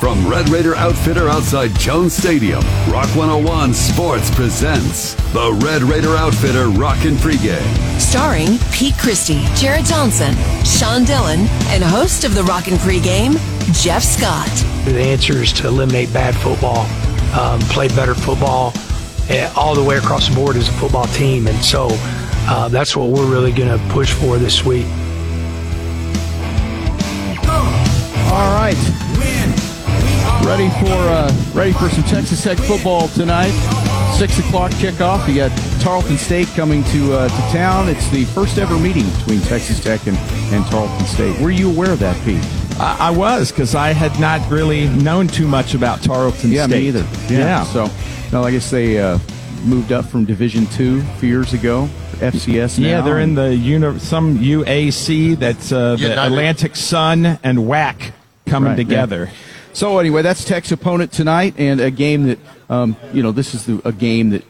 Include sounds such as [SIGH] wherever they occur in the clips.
From Red Raider Outfitter outside Jones Stadium, Rock 101 Sports presents the Red Raider Outfitter Rockin' Pregame. Starring Pete Christy, Jarret Johnson, Sean Dillon, and host of the Rockin' Pregame, Jeff Scott. The answer is to eliminate bad football, um, play better football, eh, all the way across the board as a football team. And so uh, that's what we're really going to push for this week. All right. Ready for uh, ready for some Texas Tech football tonight. Six o'clock kickoff. You got Tarleton State coming to uh, to town. It's the first ever meeting between Texas Tech and, and Tarleton State. Were you aware of that, Pete? I, I was because I had not really known too much about Tarleton yeah, State. me either. Yeah. Yeah. So, no, I guess they uh, moved up from Division Two a few years ago. FCS. Yeah, they're in the uni- some UAC that's uh, the United. Atlantic Sun and WAC coming Right, yeah. So anyway, that's Tech's opponent tonight, and a game that um, you know this is the, a game that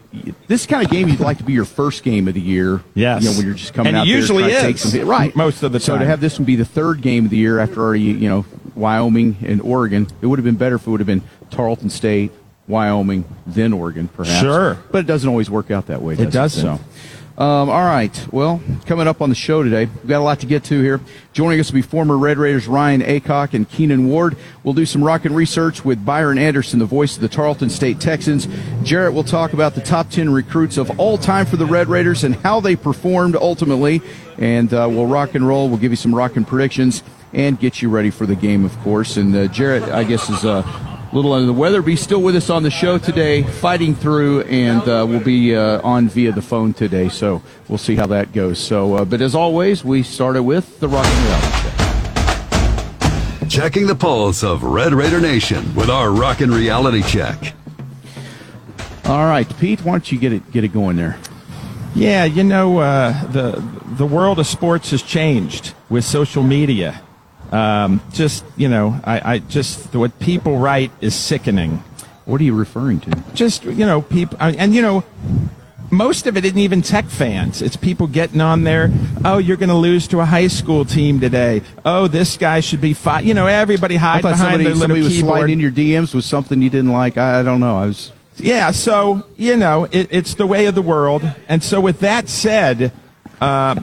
this kind of game you'd like to be your first game of the year. Yes. you know when you're just coming And it out usually there is, some right most of the time. So to have this one be the third game of the year after already you know Wyoming and Oregon, it would have been better if it would have been Tarleton State, Wyoming, then Oregon, perhaps. Sure. but it doesn't always work out that way. Does it doesn't. So. Um, all right. Well, coming up on the show today, we've got a lot to get to here. Joining us will be former Red Raiders Ryan Aycock and Keenan Ward. We'll do some rock and research with Byron Anderson, the voice of the Tarleton State Texans. Jarret will talk about the top 10 recruits of all time for the Red Raiders and how they performed ultimately. And uh, we'll rock and roll. We'll give you some rock and predictions and get you ready for the game, of course. And uh, Jarret, I guess, is uh, little under the weather, but he's still with us on the show today, fighting through, and uh, we'll be uh, on via the phone today. So we'll see how that goes. So, uh, but as always, we started with the Rock and Reality Check. Checking the pulse of Red Raider Nation with our Rockin' Reality Check. All right, Pete, why don't you get it get it going there? Yeah, you know uh, the the world of sports has changed with social media. Um, just you know, I, I just what people write is sickening. What are you referring to? just you know people and you know most of it isn't even tech fans it's people getting on there oh you're going to lose to a high school team today oh this guy should be fired you know everybody hide behind somebody, their little somebody was keyboard sliding in your DMs with something you didn't like. I, I don't know. I was yeah so you know it, it's the way of the world and so with that said uh,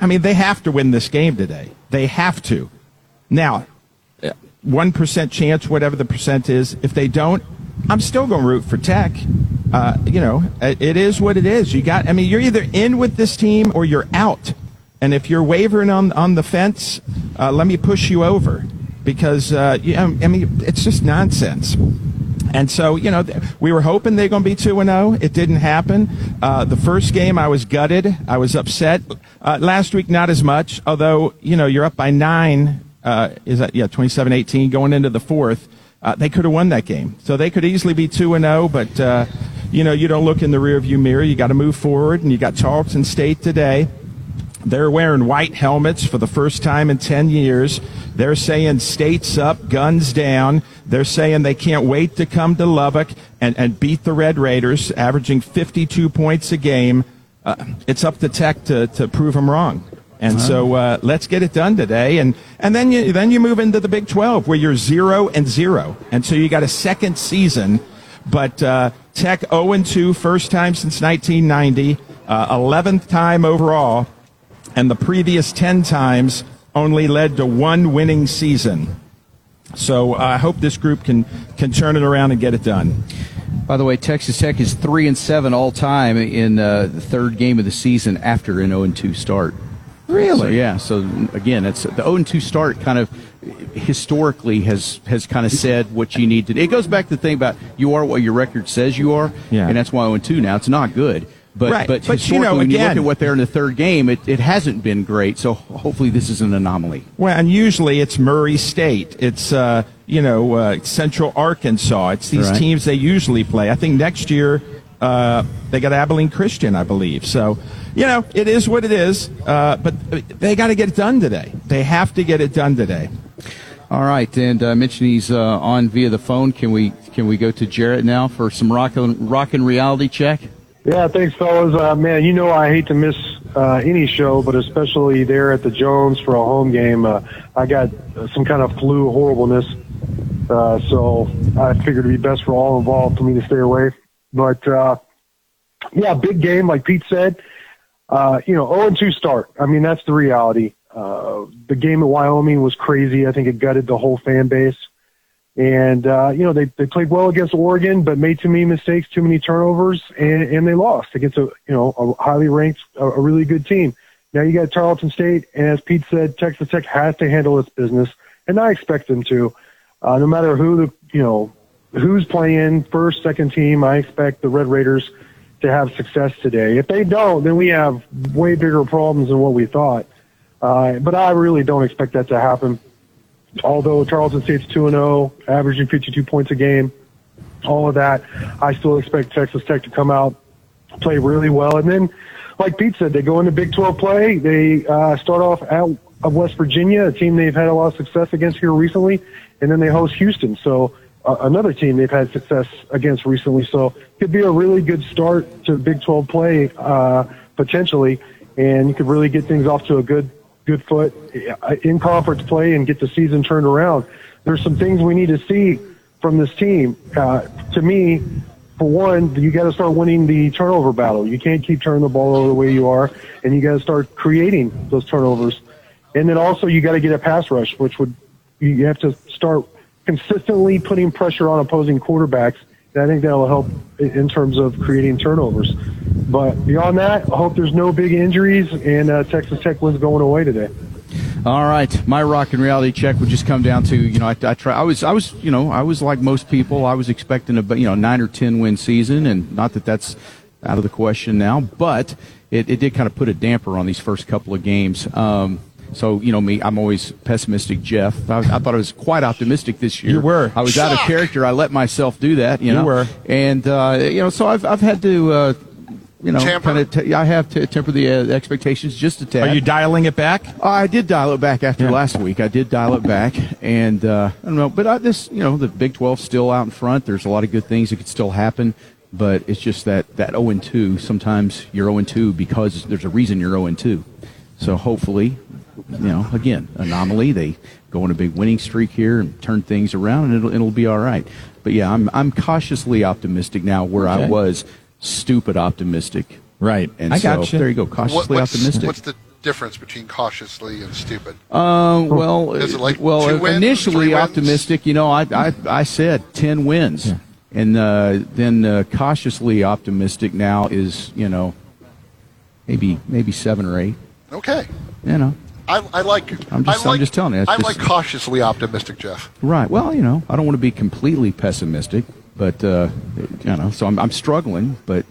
i mean they have to win this game today they have to now uh, 1% chance whatever the percent is if they don't i'm still going to root for tech uh, you know it, is what it is you got i mean you're either in with this team or you're out and if you're wavering on, on the fence uh, let me push you over because uh, you, i mean it's just nonsense and so, you know, we were hoping they're going to be 2 and 0. It didn't happen. Uh, the first game, I was gutted. I was upset. Uh, last week, not as much, although, you know, you're up by nine. Uh, is that, yeah, 27 18 going into the fourth. Uh, they could have won that game. So they could easily be 2 and 0, but, uh, you know, you don't look in the rearview mirror. You got to move forward, and you got Tarleton State today. They're wearing white helmets for the first time in 10 years. They're saying states up, guns down. They're saying they can't wait to come to Lubbock and, and beat the Red Raiders, averaging 52 points a game. Uh, it's up to Tech to, to prove them wrong. And so uh, let's get it done today, and and then you then you move into the Big 12 where you're zero and zero, and so you got a second season, but uh, Tech 0 and 2, first time since 1990, uh, 11th time overall, and the previous 10 times only led to one winning season. So uh, I hope this group can can turn it around and get it done. By the way, Texas Tech is three and seven all time in uh, the third game of the season after an 0 and 2 start. Really? So, yeah. So again, it's the 0 and 2 start kind of historically has has kind of said what you need to. do. It goes back to the thing about you are what your record says you are, Yeah. and that's why 0 and 2 now. It's not good, But Right. but, But, you know, historically, when you look at what they're in the third game, it, it hasn't been great. So hopefully this is an anomaly. Well, and usually it's Murray State. It's uh, you know uh, Central Arkansas. It's these Right. teams they usually play. I think next year uh, they got Abilene Christian, I believe. So you know it is what it is. Uh, but they got to get it done today. They have to get it done today. All right, and uh, I mentioned he's uh, on via the phone. Can we can we go to Jarret now for some rockin' rockin' reality check? Yeah, thanks, fellas. Uh, man, you know I hate to miss uh, any show, but especially there at the Jones for a home game. Uh, I got uh, some kind of flu horribleness, uh, so I figured it'd be best for all involved for me to stay away. But uh, yeah, big game, like Pete said. Uh, you know, 0 2 start. I mean, that's the reality. Uh, the game at Wyoming was crazy. I think it gutted the whole fan base. And, uh, you know, they, they played well against Oregon, but made too many mistakes, too many turnovers, and, and they lost against a, you know, a highly ranked, a, a really good team. Now you got Tarleton State, and as Pete said, Texas Tech has to handle its business, and I expect them to. Uh, no matter who the, you know, who's playing first, second team, I expect the Red Raiders to have success today. If they don't, then we have way bigger problems than what we thought. Uh, but I really don't expect that to happen although Tarleton State's 2 0, averaging 52 points a game, all of that, I still expect Texas Tech to come out, play really well. And then, like Pete said, they go into Big 12 play. They uh, start off at of West Virginia, a team they've had a lot of success against here recently, and then they host Houston. So another team they've had success against recently. So could be a really good start to Big 12 play uh, potentially, and you could really get things off to a good good foot uh, in conference play and get the season turned around. There's some things we need to see from this team. Uh, to me, for one, you got to start winning the turnover battle. You can't keep turning the ball over the way you are, and you got to start creating those turnovers. And then also you got to get a pass rush, which would you have to start consistently putting pressure on opposing quarterbacks. And I think that'll help in terms of creating turnovers. But beyond that, I hope there's no big injuries and uh, Texas Tech wins going away today. All right, my rock and reality check would just come down to you know I, I try I was I was you know I was like most people I was expecting a you know nine or ten win season and not that that's out of the question now but it, it did kind of put a damper on these first couple of games. Um, so you know me, I'm always pessimistic, Jeff. I, I thought I was quite optimistic this year. You were. I was out of character. I let myself do that. You, You were. And uh, you know, so I've I've had to. Uh, you know, Tamper. kind of. T- I have to temper the uh, expectations just a tad. Are you dialing it back? Uh, I did dial it back after last week. I did dial it back, and uh, I don't know. But I, this, you know, the Big 12 still out in front. There's a lot of good things that could still happen, but it's just that that 0 and 2. Sometimes you're 0 and 2 because there's a reason you're 0 and 2. So hopefully, you know, again, anomaly. They go on a big winning streak here and turn things around, and it'll it'll be all right. But yeah, I'm I'm cautiously optimistic now, where I was stupid optimistic. Right. And I so got you. there you go, What, cautiously what's, optimistic. what's the difference between cautiously and stupid? Um, well, Is it like well, two wins, initially wins? optimistic. You know, I I, I said ten wins, and uh, then uh, cautiously optimistic now is you know maybe maybe seven or eight. Okay. You know, I, I like. I'm just- I I'm like, just telling you, it's I just- like cautiously optimistic, Jeff. right? Well, you know, I don't want to be completely pessimistic, but uh, you know, so I'm, I'm struggling, but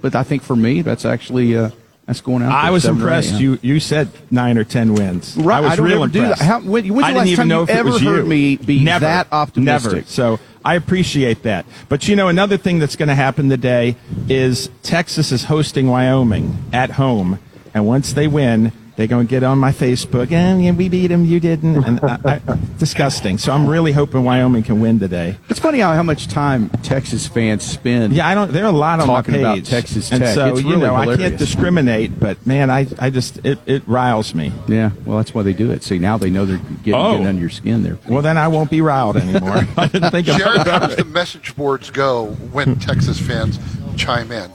but I think for me that's actually uh, that's going out. I was seven or eight, impressed. You you said nine or ten wins. Right, I was I don't real impressed. that. How- when- when's the I didn't last even time know you if it ever was heard you. me be never, that optimistic? Never. So I appreciate that. But you know, another thing that's going to happen today is Texas is hosting Wyoming at home, and once they win. They're going to get on my Facebook, and yeah, we beat them, you didn't. And I, I, disgusting. So I'm really hoping Wyoming can win today. It's funny how, how much time Texas fans spend. Yeah, I don't. There are a lot on Talking my about page. Texas and so It's you really know I can't discriminate, but man, I, I just it, it riles me. Yeah, well, that's why they do it. See, now they know they're getting, Oh. getting under your skin there. Well, then I won't be riled anymore. [LAUGHS] I didn't think Jarret, how about does it. the message boards go when Texas fans chime in?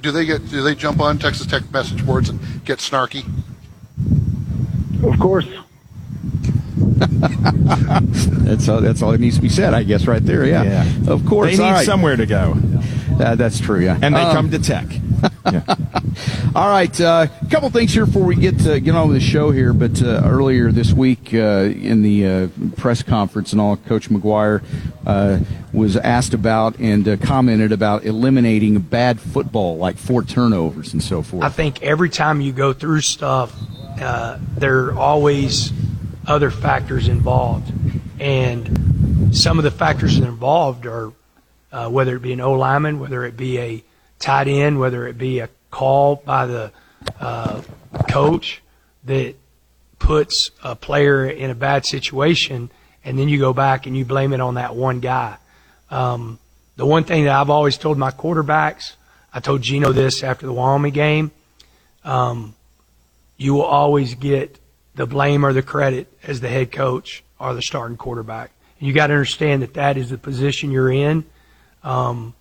Do they get? Do they jump on Texas Tech message boards and get snarky? Of course. [LAUGHS] That's all. That's all that needs to be said, I guess, right there. Yeah, Yeah. of course. They need all right. somewhere to go, Uh, that's true. Yeah, and they Um, come to Tech. yeah. [LAUGHS] All right, a uh, couple things here before we get to get on with the show here. But uh, earlier this week uh, in the uh, press conference and all, Coach McGuire uh, was asked about and uh, commented about eliminating bad football, like four turnovers and so forth. I think every time you go through stuff, there are always other factors involved, and some of the factors involved are whether it be an O lineman, whether it be a tight end, whether it be a call by the uh, coach that puts a player in a bad situation, and then you go back and you blame it on that one guy. Um, the one thing that I've always told my quarterbacks, I told Gino this after the Wyoming game, um, you will always get the blame or the credit as the head coach or the starting quarterback. You got to understand that that is the position you're in. Um,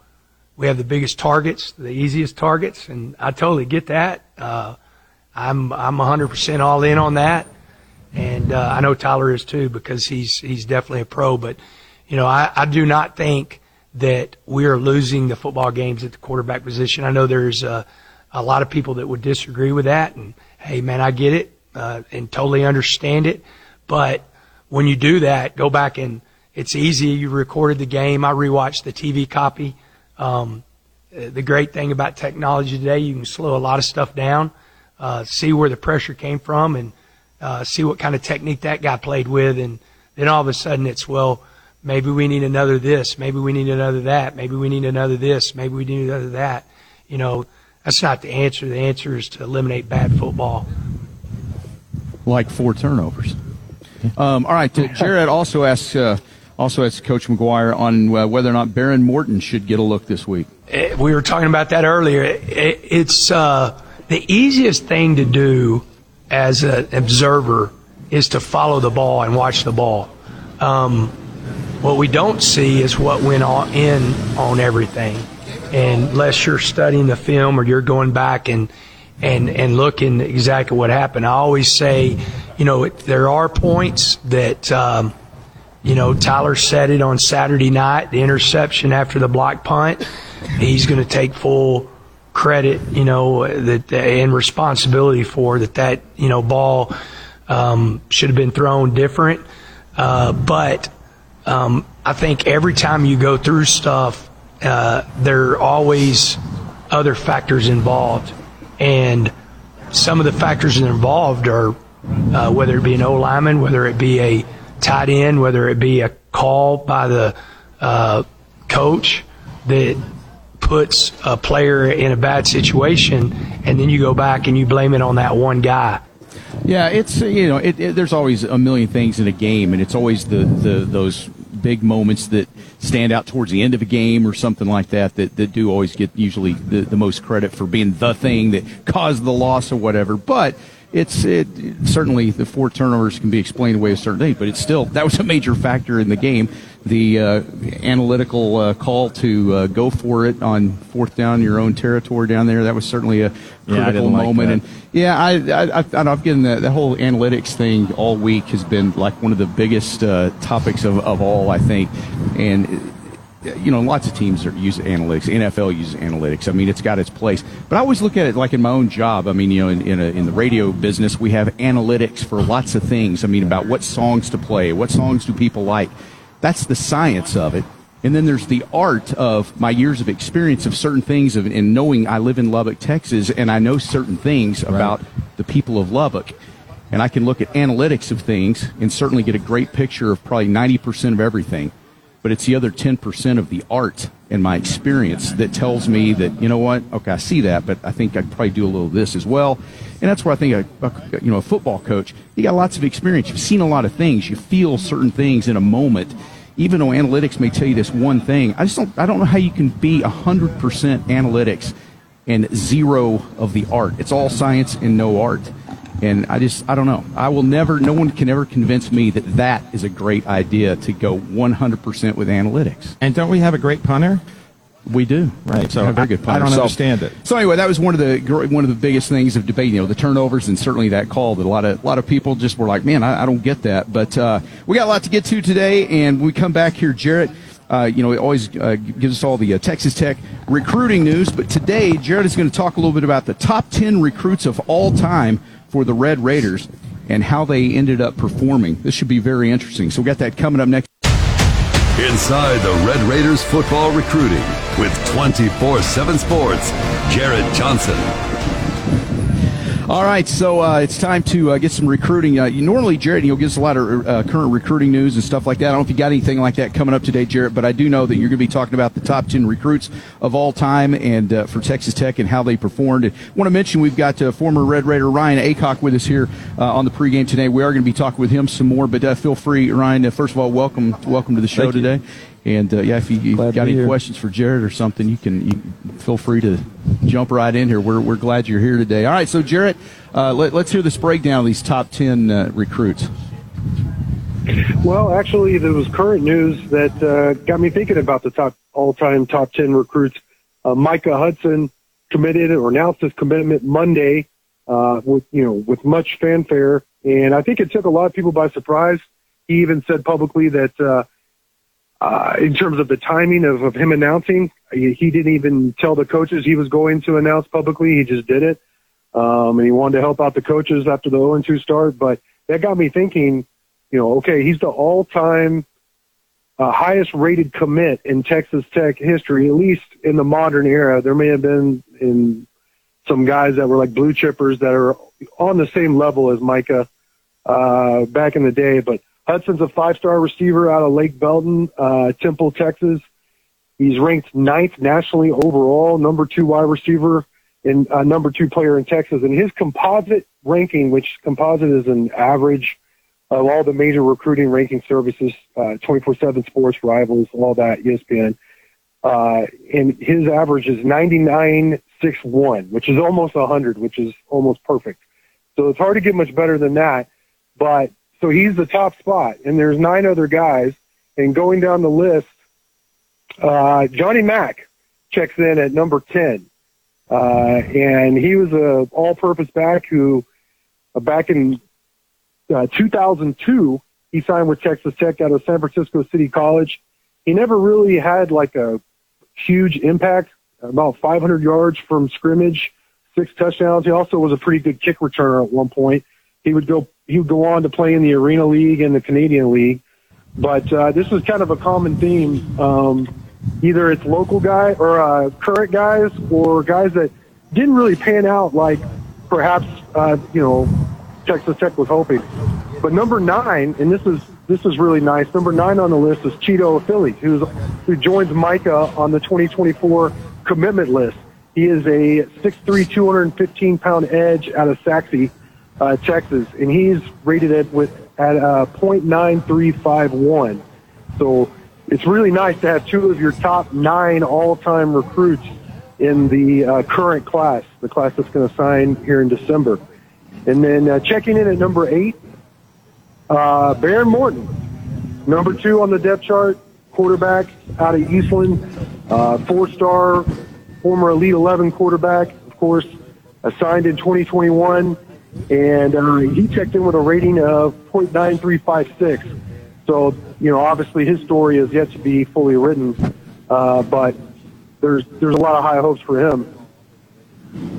we have the biggest targets, the easiest targets, and I totally get that. Uh, I'm I'm 100% all in on that, and uh, I know Tyler is too because he's he's definitely a pro. But you know, I, I do not think that we are losing the football games at the quarterback position. I know there's a, a lot of people that would disagree with that, and hey, man, I get it uh, and totally understand it. But when you do that, go back and it's easy. You recorded the game. I rewatched the TV copy. Um, the great thing about technology today, you can slow a lot of stuff down, uh, see where the pressure came from, and uh, see what kind of technique that guy played with, and then all of a sudden it's well, maybe we need another this, maybe we need another that, maybe we need another this, maybe we need another that. You know, that's not the answer. The answer is to eliminate bad football. Like four turnovers. Um, all right, [LAUGHS] Jarret also asks. Uh, also as Coach McGuire on uh, whether or not Behren Morton should get a look this week. Eh, we were talking about that earlier. It's uh, the easiest thing to do as an observer is to follow the ball and watch the ball. Um, what we don't see is what went on in on everything, unless you're studying the film or you're going back and and and looking exactly what happened. I always say, you know, there are points that. Um, you know, Tyler said it on Saturday night, the interception after the block punt. He's going to take full credit, you know, that and responsibility for that. That you know, ball um, should have been thrown different. Uh, but um, I think every time you go through stuff, uh, there are always other factors involved, and some of the factors involved are uh, whether it be an O lineman, whether it be a tight end, whether it be a call by the uh, coach that puts a player in a bad situation, and then you go back and you blame it on that one guy. Yeah, it's you know, it, it, there's always a million things in a game, and it's always the, the those big moments that stand out towards the end of a game or something like that that, that do always get usually the, the most credit for being the thing that caused the loss or whatever. But it's it, certainly the four turnovers can be explained away a certain thing, but it's still that was a major factor in the game. The uh, analytical uh, call to uh, go for it on fourth down your own territory down there that was certainly a critical yeah, moment. Like and yeah, I, I, I, have given that, that whole analytics thing all week has been like one of the biggest uh, topics of, of all, I think, and you know, lots of teams are use analytics. NFL uses analytics. I mean, it's got its place. But I always look at it like in my own job. I mean, you know, in in, a, in, the radio business, we have analytics for lots of things. I mean, about what songs to play, what songs do people like. That's the science of it. And then there's the art of my years of experience of certain things of, and knowing I live in Lubbock, Texas, and I know certain things right. about the people of Lubbock. And I can look at analytics of things and certainly get a great picture of probably 90% of everything but it's the other 10% of the art and my experience that tells me that, you know what, okay, I see that, but I think I could probably do a little of this as well. And that's where I think a, a, you know, a football coach, you got lots of experience. You've seen a lot of things. You feel certain things in a moment. Even though analytics may tell you this one thing, I just don't, I don't know how you can be 100% analytics and zero of the art. It's all science and no art. And I just, I don't know. I will never, no one can ever convince me that that is a great idea to go 100% with analytics. And don't we have a great punter? We do, right? So very good. Point. I don't so, understand it. So anyway, that was one of the one of the biggest things of debate. You know, the turnovers and certainly that call that a lot of a lot of people just were like, "Man, I, I don't get that." But uh, we got a lot to get to today, and we come back here, Jarret. Uh, you know, he always uh, gives us all the uh, Texas Tech recruiting news. But today, Jarret is going to talk a little bit about the top 10 recruits of all time for the Red Raiders and how they ended up performing. This should be very interesting. So we got that coming up next. Inside the Red Raiders football recruiting with 24 7 Sports, Jarret Johnson. All right, so uh, it's time to uh, get some recruiting. Uh, you, normally, Jarret, you'll give us a lot of uh, current recruiting news and stuff like that. I don't know if you got anything like that coming up today, Jarret, but I do know that you're going to be talking about the top 10 recruits of all time and uh, for Texas Tech and how they performed. And I want to mention we've got uh, former Red Raider Ryan Aycock with us here on the pregame today. We are going to be talking with him some more, but feel free, Ryan. first of all, welcome welcome to the show today. And uh, yeah, if you, you got any here. questions for Jarret or something, you can you feel free to jump right in here. We're, we're glad you're here today. All right, so Jarret, uh, let, us hear this breakdown of these top 10 uh, recruits. Well, actually, there was current news that uh, got me thinking about the top all-time top 10 recruits. Uh, Micah Hudson committed or announced his commitment Monday uh, with you know with much fanfare, and I think it took a lot of people by surprise. He even said publicly that uh, in terms of the timing of, of him announcing, he, he, didn't even tell the coaches he was going to announce publicly. He just did it. Um, and he wanted to help out the coaches after the 0-2 start. But that got me thinking, you know, okay, he's the all-time uh, highest rated commit in Texas Tech history, at least in the modern era. There may have been in some guys that were like blue chippers that are on the same level as Micah uh, back in the day, but Hudson's a five-star receiver out of Lake Belton, uh, Temple, Texas. He's ranked ninth nationally overall, number two wide receiver and uh, number two player in Texas. And his composite ranking, which composite is an average of all the major recruiting ranking services, uh, 24-7 sports, rivals, all that, ESPN. Uh, and his average is 99.61, which is almost 100, which is almost perfect. So it's hard to get much better than that. But so he's the top spot, and there's nine other guys. And going down the list, uh, Johnny Mack checks in at number 10. Uh, and he was a all-purpose back who, uh, back in uh, 2002, he signed with Texas Tech out of San Francisco City College. He never really had like a huge impact, about 500 yards from scrimmage, six touchdowns. He also was a pretty good kick returner at one point. He would go he would go on to play in the Arena League and the Canadian League. But uh, this was kind of a common theme. Um, either it's local guy or uh, current guys or guys that didn't really pan out like perhaps uh, you know Texas Tech was hoping. But number nine, and this is this is really nice. Number nine on the list is Cheeto Philly, who's who joins Micah on the 2024 commitment list. He is a 6'3", 215 pound edge out of Sachse uh, Texas, and he's rated it with at uh, 0.9351. So it's really nice to have two of your top nine all-time recruits in the uh, current class, the class that's going to sign here in December. And then uh, checking in at number eight, uh, Behren Morton, number two on the depth chart, quarterback out of Eastland, uh, four-star, former Elite 11 quarterback, of course, assigned in 2021 and uh, he checked in with a rating of 0.9356. So, you know, obviously his story is yet to be fully written, uh, but there's there's a lot of high hopes for him.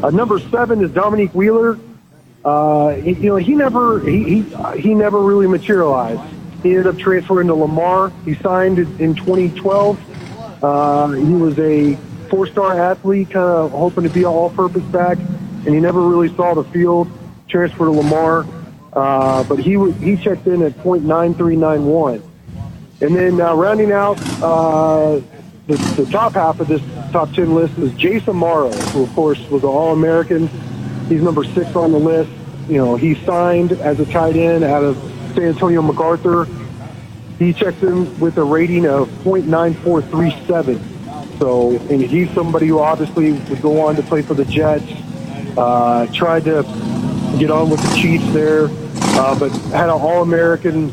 Uh, number seven is Dominique Wheeler. Uh, he, you know, he never he, he he never really materialized. He ended up transferring to Lamar. He signed in 2012. Uh, he was a four-star athlete, kind of hoping to be an all-purpose back, and he never really saw the field transfer to Lamar, uh, but he he checked in at .9391. And then uh, rounding out uh, the, the top half of this top 10 list is Jace Amaro, who of course was an All-American. He's number six on the list. You know, he signed as a tight end out of San Antonio MacArthur. He checked in with a rating of .9437. So, and he's somebody who obviously would go on to play for the Jets. Uh, tried to get on with the Chiefs there, uh, but had an All-American,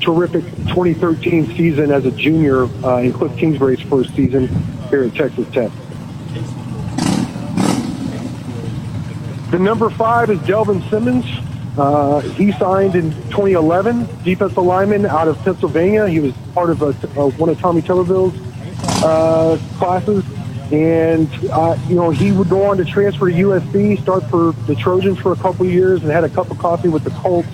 terrific 2013 season as a junior uh, in Cliff Kingsbury's first season here at Texas Tech. The number five is Delvin Simmons. Uh, he signed in 2011, defensive lineman out of Pennsylvania. He was part of a, uh, one of Tommy Tuberville's uh, classes. And, uh, you know, he would go on to transfer to USC, start for the Trojans for a couple years, and had a cup of coffee with the Colts.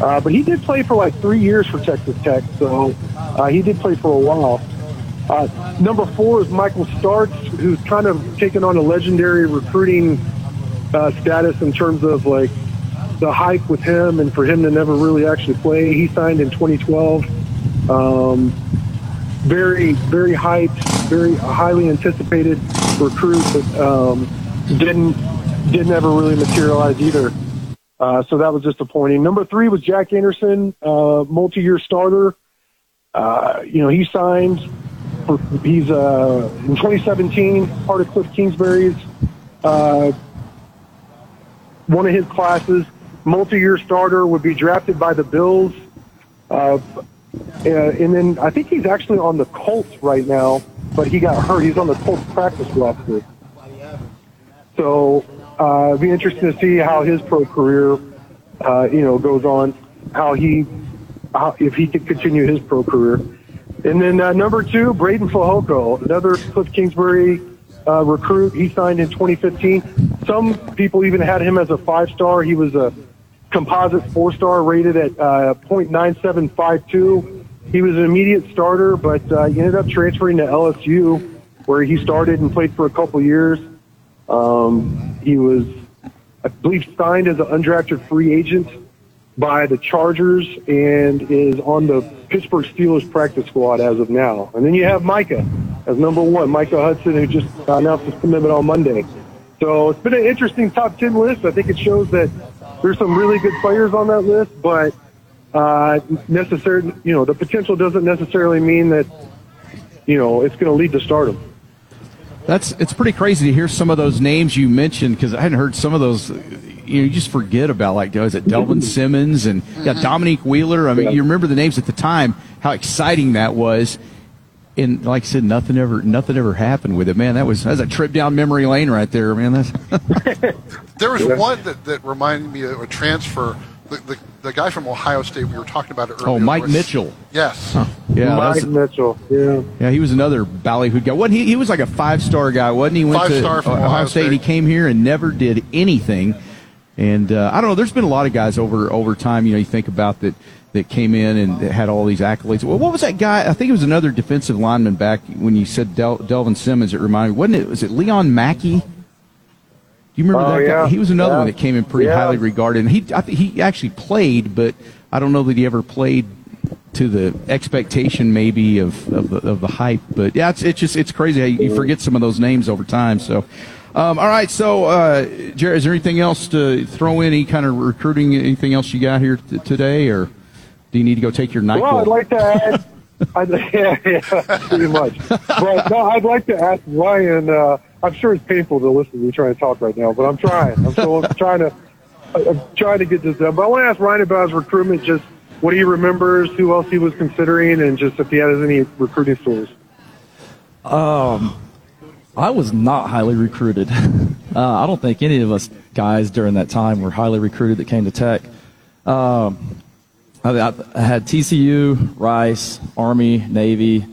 Uh, but he did play for like three years for Texas Tech, so uh, he did play for a while. Uh, number four is Michael Starks, who's kind of taken on a legendary recruiting uh, status in terms of like the hype with him and for him to never really actually play. He signed in 2012. Um, very, very hyped, very highly anticipated recruit, that um, didn't didn't ever really materialize either. Uh, so that was disappointing. Number three was Jack Anderson, uh, multi-year starter. Uh, you know, he signed. For, he's uh, in 2017 part of Cliff Kingsbury's uh, one of his classes. Multi-year starter would be drafted by the Bills. Uh, uh, and then I think he's actually on the Colts right now, but he got hurt. He's on the Colts practice roster. So uh, it'd be interesting to see how his pro career, uh, you know, goes on. How he, how, if he could continue his pro career. And then uh, number two, Breiden Fehoko, another Cliff Kingsbury uh, recruit. He signed in 2015. Some people even had him as a five star. He was a composite four star rated at uh, .9752. He was an immediate starter, but uh, he ended up transferring to LSU, where he started and played for a couple years. Um, he was, I believe, signed as an undrafted free agent by the Chargers and is on the Pittsburgh Steelers practice squad as of now. And then you have Micah as number one, Micah Hudson, who just announced his commitment on Monday. So it's been an interesting top 10 list. I think it shows that there's some really good players on that list, but uh, necessarily, you know, the potential doesn't necessarily mean that, you know, it's going to lead to stardom. That's it's pretty crazy to hear some of those names you mentioned because I hadn't heard some of those. You know, you just forget about like is it Delvin [LAUGHS] Simmons and yeah Dominique Wheeler. I mean, you remember the names at the time, how exciting that was. And like I said, nothing ever nothing ever happened with it. Man, that was that was a trip down memory lane right there, man. That's [LAUGHS] there was one that, that reminded me of a transfer. The, the, the guy from Ohio State we were talking about it earlier. Oh, Mike Mitchell. Yes. Huh. Yeah, Mike Mitchell. Yeah. Yeah, he was another ballyhoo guy. What he he was like a five star guy, wasn't he? Went Five to star from Ohio, Ohio State. State. He came here and never did anything. And uh, I don't know. There's been a lot of guys over over time. You know, you think about that that came in and had all these accolades. Well, what was that guy? I think it was another defensive lineman back when you said Del- Delvin Simmons. It reminded me. Wasn't it? Was it Leon Mackey? Do you remember Oh, that yeah. guy? He was another Yeah. one that came in pretty Yeah. highly regarded. And he, I he actually played, but I don't know that he ever played to the expectation maybe of, of, the, of the hype. But yeah, it's, it's just it's crazy how you, you forget some of those names over time. So, um, all right. So, uh, Jarret, is there anything else to throw in? Any kind of recruiting? Anything else you got here t- today, or do you need to go take your night? Well, I'd like to add. [LAUGHS] I'd, [LAUGHS] yeah, yeah, pretty much. But no, I'd like to ask Ryan. Uh, I'm sure it's painful to listen to me trying to talk right now, but I'm trying. I'm still [LAUGHS] trying to. I'm trying to get this done. But I want to ask Ryan about his recruitment. Just what he remembers, who else he was considering, and just if he has any recruiting stories. Um, I was not highly recruited. Uh, I don't think any of us guys during that time were highly recruited that came to Tech. Um, I, I had TCU, Rice, Army, Navy.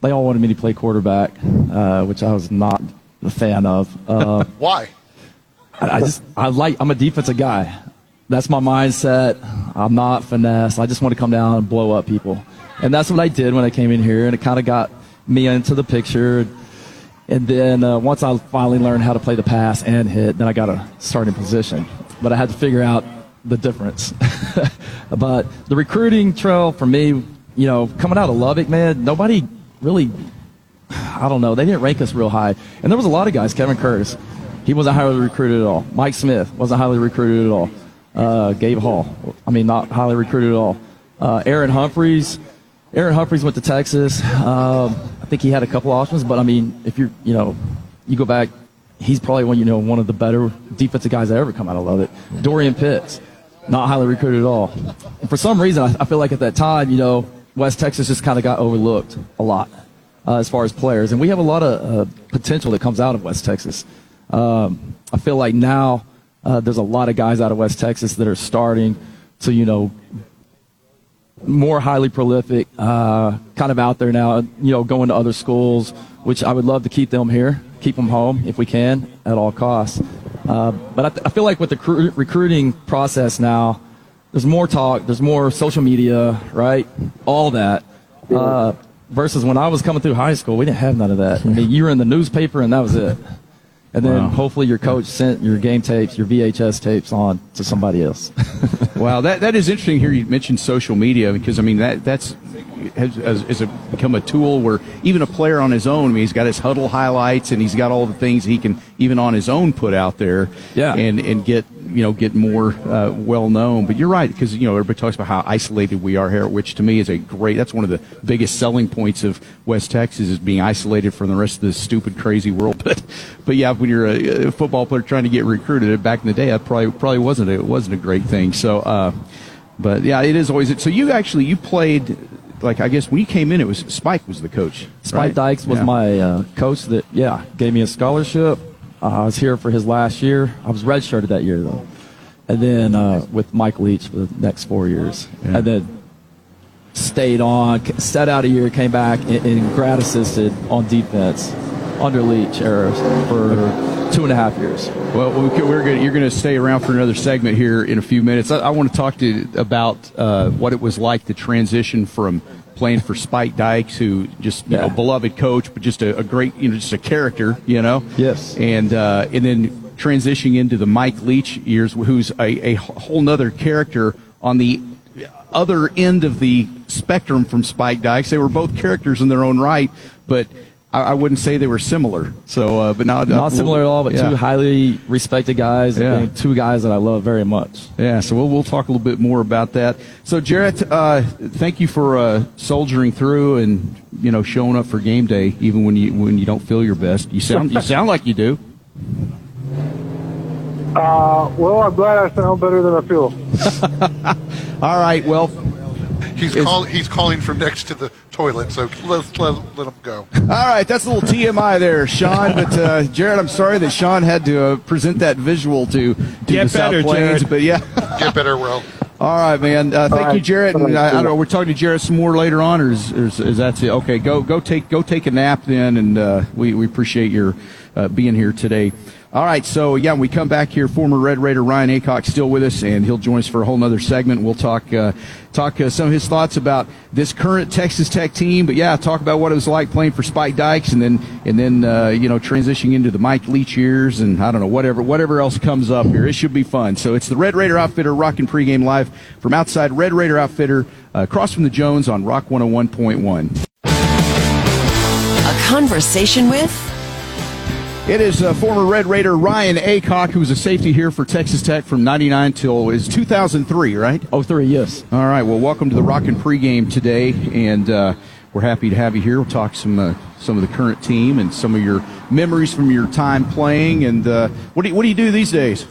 They all wanted me to play quarterback, uh, which I was not a fan of. Uh, [LAUGHS] Why? I, I just I like I'm a defensive guy. That's my mindset. I'm not finesse. I just want to come down and blow up people, and that's what I did when I came in here, and it kind of got me into the picture. And then uh, once I finally learned how to play the pass and hit, then I got a starting position. But I had to figure out the difference. [LAUGHS] but the recruiting trail for me, you know, coming out of Lubbock, man, nobody really I don't know. They didn't rank us real high. And there was a lot of guys. Kevin Curtis, he wasn't highly recruited at all. Mike Smith wasn't highly recruited at all. Uh, Gabe Hall, I mean, not highly recruited at all. Uh, Aaron Humphreys, Aaron Humphreys went to Texas. Um, I think he had a couple options, but I mean, if you're, you know, you go back, he's probably one, you know, one of the better defensive guys that ever come out of Lubbock. Dorian Pitts, not highly recruited at all. For some reason, I, feel like at that time, you know, West Texas just kind of got overlooked a lot uh, as far as players, and we have a lot of uh, potential that comes out of West Texas. Um, I feel like now Uh, there's a lot of guys out of West Texas that are starting to, you know, more highly prolific, uh, kind of out there now, you know, going to other schools, which I would love to keep them here, keep them home if we can at all costs. Uh, but I, th- I, feel like with the cr- recruiting process now, there's more talk, there's more social media, right? All that. Uh, versus when I was coming through high school, we didn't have none of that. I mean, you were in the newspaper and that was it. And then wow. hopefully your coach sent your game tapes, your VHS tapes on to somebody else. [LAUGHS] wow, that, that is interesting here. You mentioned social media because, I mean, that that's has, has, has become a tool where even a player on his own, I mean, he's got his Hudl highlights and he's got all the things he can even on his own put out there yeah. and, and get you know get more uh, well known. But you're right because you know everybody talks about how isolated we are here, which to me is a great. That's one of the biggest selling points of West Texas is being isolated from the rest of this stupid, crazy world. [LAUGHS] But but yeah, when you're a, a football player trying to get recruited back in the day, that probably probably wasn't a, it wasn't a great thing. So. Uh, but yeah, it is always. It so you actually you played like I guess when you came in, it was Spike was the coach. Spike right? Dykes was yeah. my uh, coach. That yeah gave me a scholarship. Uh, I was here for his last year. I was redshirted that year though and then uh, with Mike Leach for the next four years, yeah. and then stayed on, set out a year, came back, and, and grad assisted on defense under Leach era for two and a half years. Well, we're gonna, you're going to stay around for another segment here in a few minutes. I, I want to talk to you about uh, what it was like to transition from playing for Spike Dykes, who just you yeah. know beloved coach, but just a, a, great you know just a character, you know. Yes. And uh, and then transitioning into the Mike Leach years, who's a, a whole nother character on the other end of the spectrum from Spike Dykes. They were both characters in their own right, but I, I wouldn't say they were similar. So, uh, but not not similar at all, but yeah. two highly respected guys, yeah. two guys that I love very much. Yeah, so we'll we'll talk a little bit more about that. So, Jarret, uh, thank you for uh, soldiering through and you know showing up for game day, even when you when you don't feel your best. You sound you sound like you do. [LAUGHS] Uh, well, I'm glad I sound better than I feel. [LAUGHS] All right. Well, he's call, he's calling from next to the toilet, so let's let, let him go. All right, that's a little TMI there, Sean. But uh, Jarret, I'm sorry that Sean had to uh, present that visual to, to Get the better, South Plains. Jarret. But yeah, get better, Will. [LAUGHS] All right, man. Uh, thank right. you, Jarret. And I, I, don't know. We're talking to Jarret some more later on, or is, or is, is that it? Okay, go go take go take a nap then, and uh, we we appreciate your uh, being here today. All right, so yeah, we come back here. Former Red Raider Ryan Aycock still with us, and he'll join us for a whole other segment. We'll talk uh, talk uh, some of his thoughts about this current Texas Tech team, but yeah, talk about what it was like playing for Spike Dykes, and then and then uh, you know transitioning into the Mike Leach years, and I don't know whatever whatever else comes up here. It should be fun. So it's the Red Raider Outfitter rocking Pregame Live from outside Red Raider Outfitter uh, across from the Jones on Rock 101.1. A conversation with it is uh, former Red Raider Ryan Aycock, who was a safety here for Texas Tech from 99 till is 2003, right? Oh, three, yes. All right. Well, welcome to the Rockin' Pregame today, and uh, we're happy to have you here. We'll talk some uh, some of the current team and some of your memories from your time playing. And uh, what do you, what do you do these days?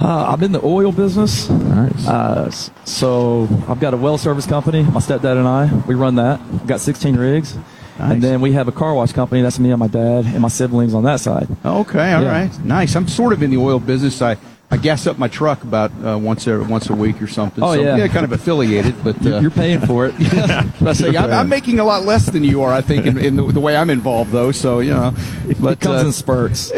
Uh, I'm in the oil business. Nice. Uh, so I've got a well service company. My stepdad and I we run that. We've got 16 rigs. Nice. And then we have a car wash company. That's me and my dad and my siblings on that side. Okay, all yeah. right, nice. I'm sort of in the oil business. I, I gas up my truck about uh, once a once a week or something. Oh so, yeah. yeah, kind of affiliated, but uh, you're paying for it. [LAUGHS] [LAUGHS] I say, I'm, I'm, making a lot less than you are. I think in, in the, the, way I'm involved, though. So you know, but, it comes uh, in spurts. [LAUGHS]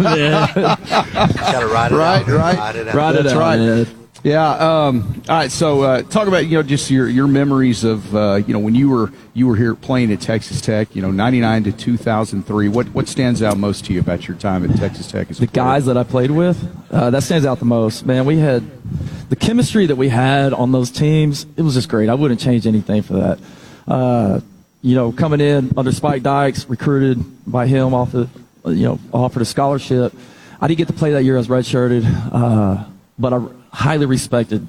yeah. Gotta ride it right, out. Right, ride it out. Ride That's it out, right. Man. Yeah. Um, all right. So, uh, talk about you know just your your memories of uh, you know when you were you were here playing at Texas Tech. You know, ninety nine to two thousand three. What what stands out most to you about your time at Texas Tech? As the guys that I played with, uh, that stands out the most. Man, we had the chemistry that we had on those teams. It was just great. I wouldn't change anything for that. Uh, you know, coming in under Spike Dykes, recruited by him off the, you know, offered a scholarship. I didn't get to play that year as redshirted, uh, but I highly respected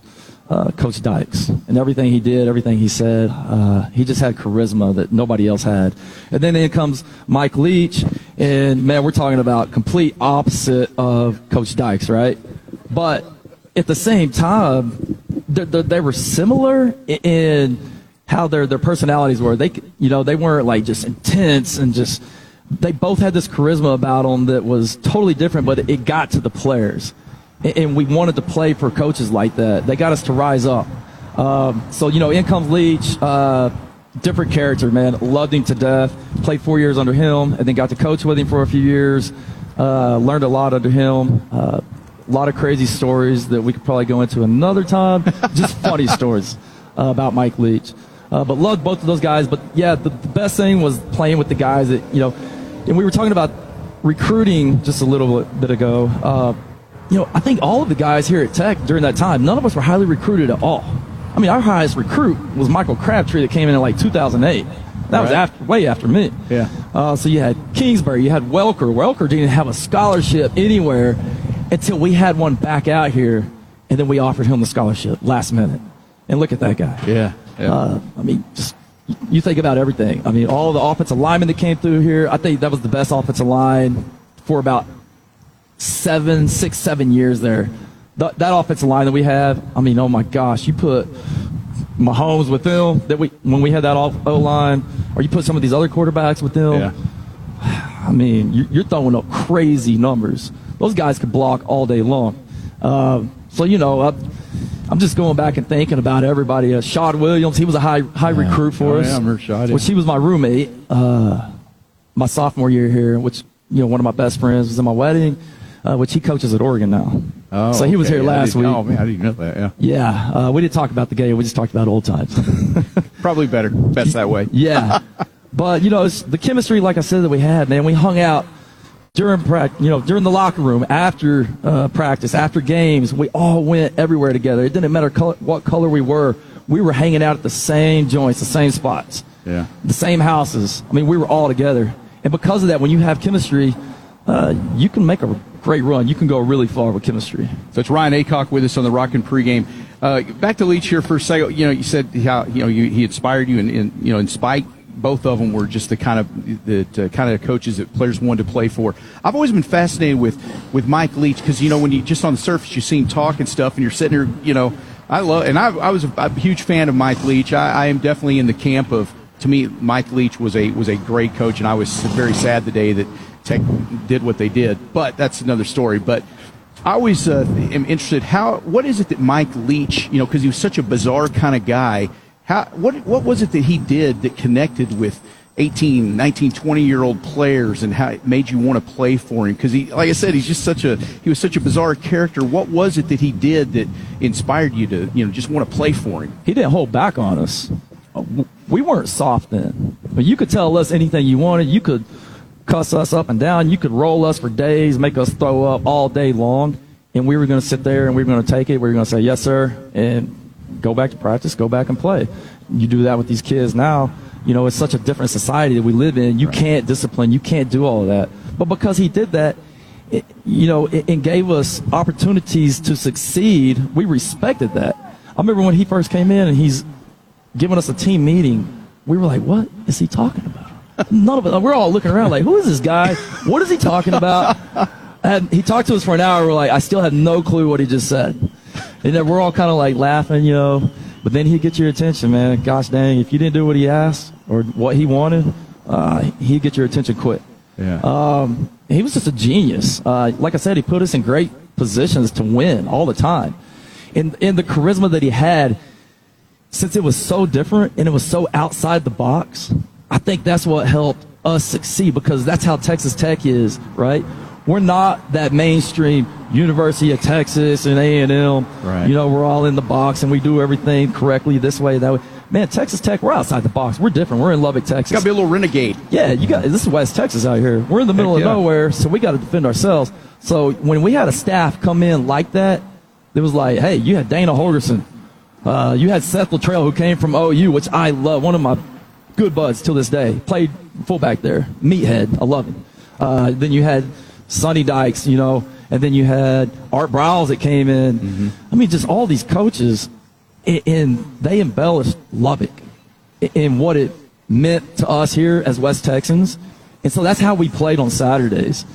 uh, Coach Dykes and everything he did, everything he said. Uh, he just had charisma that nobody else had. And then in comes Mike Leach, and man, we're talking about complete opposite of Coach Dykes, right? But at the same time, they, they were similar in how their their personalities were. They you know they weren't like just intense and just. They both had this charisma about them that was totally different, but it got to the players and, we wanted to play for coaches like that. They got us to rise up. Um, so you know, in comes Leach. Uh, different character, man. Loved him to death. Played four years under him, and then got to coach with him for a few years. Uh, learned a lot under him. Uh, a lot of crazy stories that we could probably go into another time. [LAUGHS] Just funny stories uh, about Mike Leach. Uh, but loved both of those guys. But yeah, the, the best thing was playing with the guys that you know. And we were talking about recruiting just a little bit ago. Uh, you know, I think all of the guys here at Tech during that time, none of us were highly recruited at all. I mean, our highest recruit was Michael Crabtree that came in in like 2008. That was after, way after me. Yeah. Uh, so you had Kingsbury, you had Welker. Welker didn't have a scholarship anywhere until we had one back out here, and then we offered him the scholarship last minute. And look at that guy. Yeah. yeah. Uh, I mean, just you think about everything. I mean, all the offensive linemen that came through here. I think that was the best offensive line for about seven, six, seven years there. Th- that offensive line that we have. I mean, oh my gosh, you put Mahomes with them that we when we had that off O line, or you put some of these other quarterbacks with them. Yeah. [SIGHS] I mean, you- you're throwing up crazy numbers. Those guys could block all day long. Um, so you know, I, I'm just going back and thinking about everybody. Uh, Shad Williams, he was a high high recruit for Oh, us. yeah, I remember Shad, yeah. Which he was my roommate uh, my sophomore year here. Which you know, one of my best friends was in my wedding. Uh, which he coaches at Oregon now. Oh, so he was okay. here last week. Oh man, I didn't know that. Yeah, Yeah, uh, we didn't talk about the game. We just talked about old times. [LAUGHS] probably better. Best that way. [LAUGHS] yeah, but you know, it's the chemistry, like I said, that we had, man. We hung out during practice, you know, during the locker room, after uh, practice, after games. We all went everywhere together. It didn't matter color, what color we were. We were hanging out at the same joints, the same spots, Yeah. the same houses. I mean, we were all together, and because of that, when you have chemistry, uh, you can make a great run. You can go really far with chemistry. So it's Ryan Aycock with us on the Rockin' pregame. Uh, back to Leach here for a second. You know, you said how you know you, he inspired you, and, and you know, in spite both of them were just the kind of the uh, kind of coaches that players wanted to play for. I've always been fascinated with with Mike Leach because you know when you just on the surface you see him talk and stuff, and you're sitting there, you know, I love and I, I was a, a huge fan of Mike Leach. I, I am definitely in the camp of to me Mike Leach was a was a great coach, and I was very sad the day that Tech did what they did. But that's another story. But I always uh, am interested. How what is it that Mike Leach, you know, because he was such a bizarre kind of guy. How what what was it that he did that connected with 18, 19, 20 year old players and how it made you want to play for him? Because he, like I said, he's just such a he was such a bizarre character. What was it that he did that inspired you to you know just want to play for him? he didn't hold back on us. Uh, We weren't soft then. But you could tell us anything you wanted. You could cuss us up and down. You could roll us for days, make us throw up all day long. And we were going to sit there and we were going to take it. We were going to say, yes, sir, and go back to practice, go back and play. You do that with these kids now. You know, it's such a different society that we live in. You can't discipline. You can't do all of that. But because he did that, it, you know, it, and gave us opportunities to succeed, we respected that. I remember when he first came in and he's giving us a team meeting. We were like, "What is he talking about?" None of it. We're all looking around like, "Who is this guy? What is he talking about?" And he talked to us for an hour. We're like, "I still have no clue what he just said." And then we're all kind of like laughing, you know. But then he'd get your attention, man. Gosh dang, if you didn't do what he asked or what he wanted, uh, he'd get your attention quick. Yeah. Um, he was just a genius. Uh, like I said, he put us in great positions to win all the time. And, and the charisma that he had, since it was so different and it was so outside the box, I think that's what helped us succeed because that's how Texas Tech is, right? We're not that mainstream University of Texas and A&M. Right. You know, we're all in the box and we do everything correctly this way, that way. Man, Texas Tech, we're outside the box. We're different. We're in Lubbock, Texas. Got to be a little renegade. Yeah, you got this is West Texas out here. We're in the middle Heck of yeah. nowhere, so we got to defend ourselves. So when we had a staff come in like that, it was like, hey, you had Dana Holgorsen, uh, you had Seth Littrell who came from OU, which I love, one of my good buds till this day. Played fullback there, meathead, I love him. Uh, then you had Sonny Dykes, you know, and then you had Art Briles that came in. Mm-hmm. I mean, just all these coaches, and, and they embellished Lubbock in what it meant to us here as West Texans. And so that's how we played on Saturdays.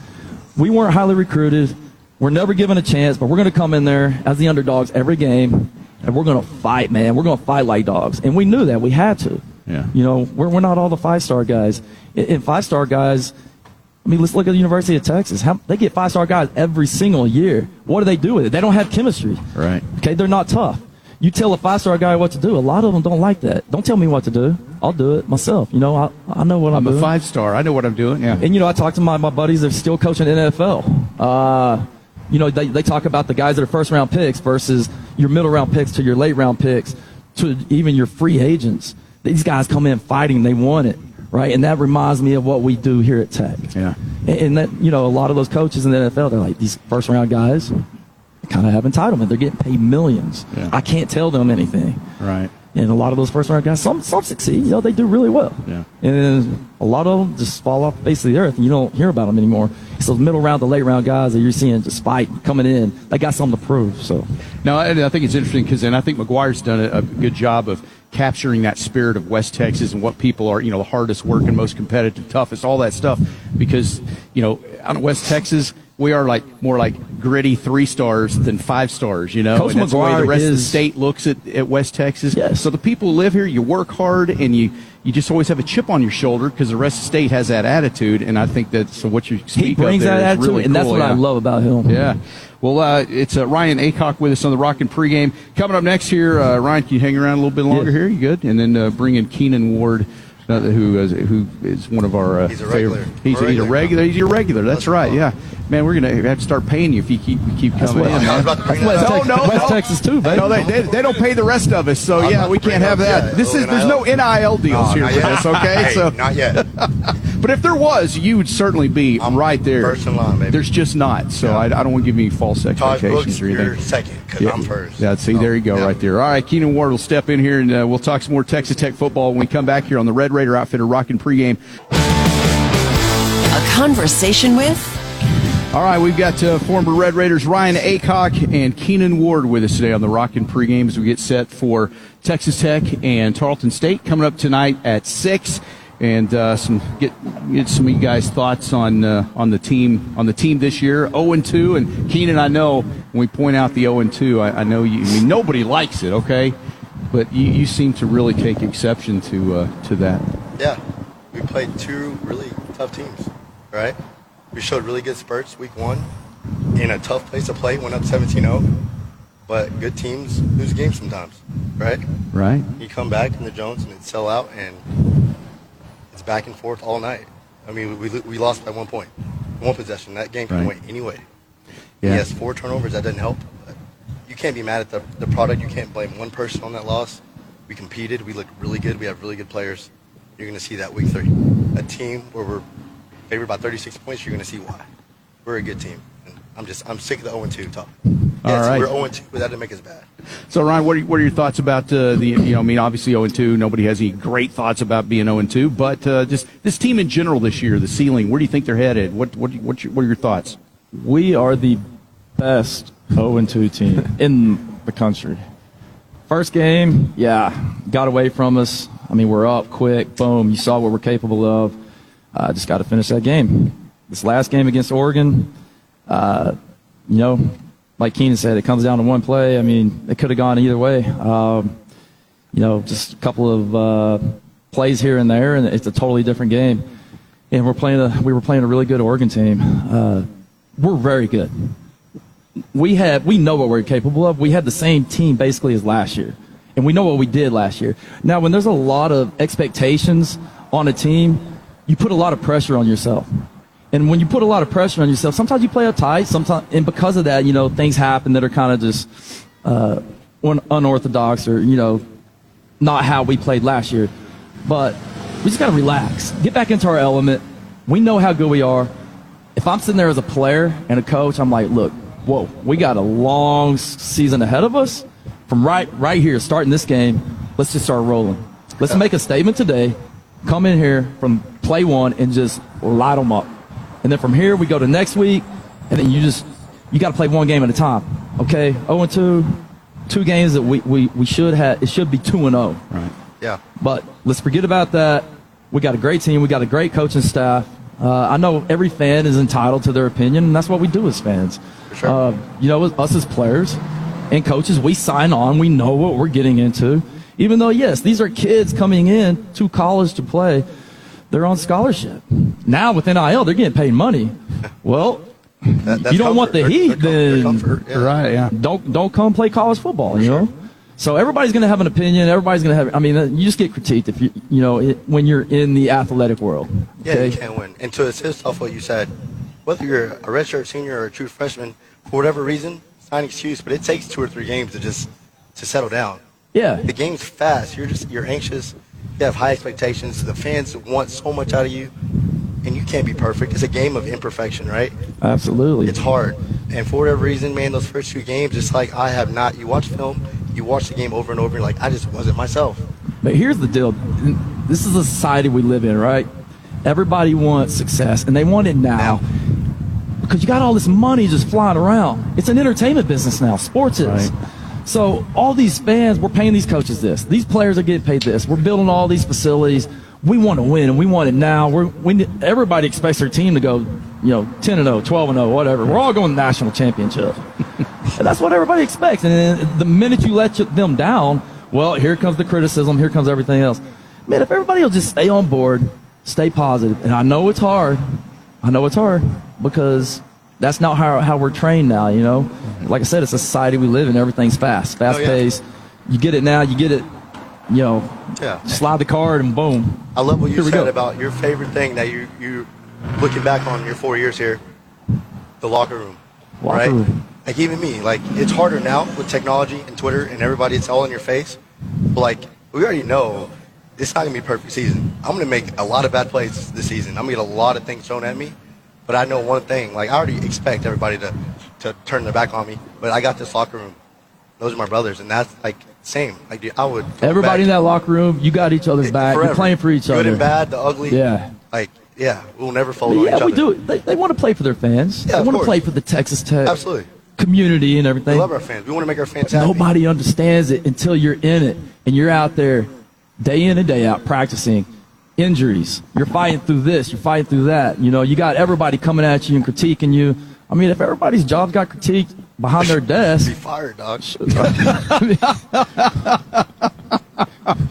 We weren't highly recruited. We're never given a chance, but we're going to come in there as the underdogs every game, and we're going to fight, man. We're going to fight like dogs. And we knew that. We had to. Yeah. You know, we're, we're not all the five star guys. And- five star guys, I mean, let's look at the University of Texas. How, they get five star guys every single year. What do they do with it? They don't have chemistry. Right. Okay, they're not tough. You tell a five star guy what to do. A lot of them don't like that. Don't tell me what to do. I'll do it myself. You know, I, I know what I'm, I'm doing. a five star. I know what I'm doing. Yeah. And you know, I talk to my, my buddies that are still coaching NFL. Uh, you know, they, they talk about the guys that are first round picks versus your middle round picks to your late round picks to even your free agents. These guys come in fighting, they want it, right? And that reminds me of what we do here at Tech. Yeah. And, and that, you know, a lot of those coaches in the NFL, they're like, these first round guys kind of have entitlement. They're getting paid millions. Yeah. I can't tell them anything. Right. And a lot of those first round guys, some some succeed. You know, they do really well. Yeah. And then a lot of them just fall off the face of the earth, and you don't hear about them anymore. It's those middle round, the late round guys that you're seeing just fight coming in. They got something to prove. So No, and I think it's interesting because, and I think McGuire's done a, a good job of capturing that spirit of West Texas and what people are, you know, the hardest working, most competitive, toughest, all that stuff. Because, you know, out in West Texas, we are like more like gritty three stars than five stars, you know. Coach and that's the way the McGuire rest of the state looks at, at West Texas. Yes. So the people who live here, you work hard and you, you just always have a chip on your shoulder because the rest of the state has that attitude. And I think that so what you speak he brings of there that is attitude, really and that's what I love about him. Yeah. Well, uh, it's uh, Ryan Aycock with us on the Rockin' pregame. Coming up next here, uh, Ryan, can you hang around a little bit longer Yeah. here? You good? And then uh, bring in Keenan Ward, uh, who is, who is one of our uh, He's a favorite. regular. He's, A he's a regular. regular. He's a regular. That's right. Yeah. Man, we're gonna have to start paying you if you keep you keep coming what- in. I was man. about to bring West, that. Texas, no, West no. Texas too, baby. No, they, they, they don't pay the rest of us, so I'm yeah, we can't have that. yeah, This little is there's no NIL. NIL deals No, here not for yet. this, okay? Hey, so, not yet. [LAUGHS] but if there was, you would certainly be I'm right there. first in line, baby. There's just not, so I, I don't want to give you any false expectations Brooks, or anything. you're second because I'm first. Yeah, see, Oh, there you go, yeah. right there. All right, Keenan Ward will step in here, and uh, we'll talk some more Texas Tech football when we come back here on the Red Raider Outfitter Rockin' pregame. A conversation with All right, we've got uh, former Red Raiders Ryan Aycock and Keenan Ward with us today on the Rockin' pregame as we get set for Texas Tech and Tarleton State coming up tonight at six. And uh, some get get some of you guys' thoughts on uh, on the team on the team this year, zero and two. And Keenan, I know when we point out the zero and two, I, I know you. I mean, nobody likes it, okay? But you, you seem to really take exception to uh, to that. Yeah, we played two really tough teams, right? We showed really good spurts week one in a tough place to play, went up 17-0. But good teams lose games sometimes, right? Right? You come back in the Jones and it's sell out and it's back and forth all night. I mean, we, we lost by one point, one possession. That game can Right. win anyway. Yeah. Yes, four turnovers, that doesn't help. You can't be mad at the, the product. You can't blame one person on that loss. We competed. We looked really good. We have really good players. You're going to see that week three. A team where we're favored by 36 points, you're going to see why. We're a good team. And I'm just, I'm sick of the 0-2 talk. All Yes, right. we're 0-2, but that didn't make us bad. So Ryan, what are, what are your thoughts about uh, the? You know, I mean, obviously zero and two. Nobody has any great thoughts about being zero and two, but uh, just this team in general this year, the ceiling. Where do you think they're headed? What what what, your, what are your thoughts? we are the best 0 2 team [LAUGHS] in the country. First game, yeah, got away from us. I mean, we're up quick, boom. You saw what we're capable of. Uh, just got to finish that game. This last game against Oregon, uh, you know, like Keenan said, it comes down to one play. I mean, it could have gone either way. Um, you know, just a couple of uh, plays here and there, and it's a totally different game. And we're playing a, we were playing a really good Oregon team. Uh, we're very good. We have, we know what we're capable of. We had the same team basically as last year, and we know what we did last year. Now, when there's a lot of expectations on a team, you put a lot of pressure on yourself. And when you put a lot of pressure on yourself, sometimes you play uptight. Sometimes, and because of that, you know, things happen that are kind of just uh, un- unorthodox or you know, not how we played last year. But we just got to relax, get back into our element. We know how good we are. If I'm sitting there as a player and a coach, I'm like, look, whoa, we got a long season ahead of us. From right right here, starting this game, let's just start rolling. Let's make a statement today. Come in here from play one and just light them up. And then from here, we go to next week, and then you just you got to play one game at a time. Okay, 0 and 2, two games that we, we, we should have. It should be 2 and 0. Right. Yeah. But let's forget about that. We got a great team. We got a great coaching staff. Uh, I know every fan is entitled to their opinion, and that's what we do as fans. sure. Uh, you know, us as players and coaches, we sign on. We know what we're getting into. Even though, yes, these are kids coming in to college to play, they're on scholarship. Now with NIL, they're getting paid money. Well, That- you don't want the comfort. heat, They're- they're then comfort, yeah. Right, yeah. don't don't come play college football. You know. So everybody's going to have an opinion. Everybody's going to have. I mean, uh, you just get critiqued if you you know it, when you're in the athletic world. Yeah, Okay. you can't win. And to assist off what you said, whether you're a redshirt senior or a true freshman, for whatever reason, it's not an excuse, but it takes two or three games to just to settle down. Yeah. The game's fast. You're just you're anxious. You have high expectations. The fans want so much out of you, and you can't be perfect. It's a game of imperfection, right? Absolutely. It's hard. And for whatever reason, man, those first two games, it's like I have not. You watch film, you watch the game over and over, and like I just wasn't myself. But here's the deal. This is a society we live in, right? Everybody wants success, and they want it now. Because you got all this money just flying around. It's an entertainment business now. Sports is. So all these fans, we're paying these coaches this. These players are getting paid this. We're building all these facilities. We want to win, and we want it now. We're, we, everybody expects their team to go, you know, 10 and 0, 12 and 0, whatever. We're all going to national championship. [LAUGHS] That's what everybody expects. And then the minute you let them down, well, here comes the criticism. Here comes everything else. Man, if everybody will just stay on board, stay positive, and I know it's hard. I know it's hard because that's not how, how we're trained now, you know? Like I said, it's a society we live in. Everything's fast, fast Oh, yeah. paced. You get it now, you get it, you know, Yeah. slide the card and boom. I love what you said go. about your favorite thing that you you looking back on your four years here, the locker room. Locker right? room. Like even me, like it's harder now with technology and Twitter and everybody. It's all in your face. But like we already know, it's not gonna be a perfect season. I'm gonna make a lot of bad plays this season. I'm gonna get a lot of things thrown at me. But I know one thing. Like I already expect everybody to to turn their back on me. But I got this locker room. Those are my brothers, and that's like same. Like dude, I would. Everybody back in that locker room, you got each other's back. forever. You're playing for each Good other. Good and bad, the ugly. Yeah. Like, yeah, we'll never fold But on yeah, we do. They, they want to play for their fans. Yeah, they want to play for the Texas Tech Absolutely. community and everything. We love our fans. We want to make our fans happy. Nobody understands it until you're in it and you're out there day in and day out practicing. Injuries. You're fighting through this. You're fighting through that. You know, you got everybody coming at you and critiquing you. I mean, if everybody's job got critiqued behind their desk, Be fired, dog. [LAUGHS]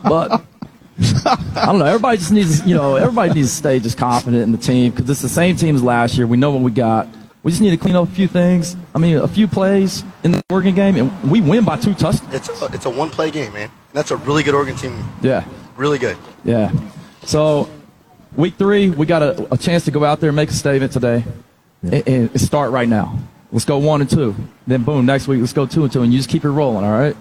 but I don't know. Everybody just needs, you know, everybody needs to stay just confident in the team because it's the same team as last year. We know what we got. We just need to clean up a few things. I mean, a few plays in the Oregon game, and we win by two touchdowns. It's a, it's a one play game, man. That's a really good Oregon team. Yeah. Really good. Yeah. So, week three, we got a, a chance to go out there and make a statement today and, and start right now. Let's go one and two. Then, boom, next week, let's go two and two, and you just keep it rolling, all right?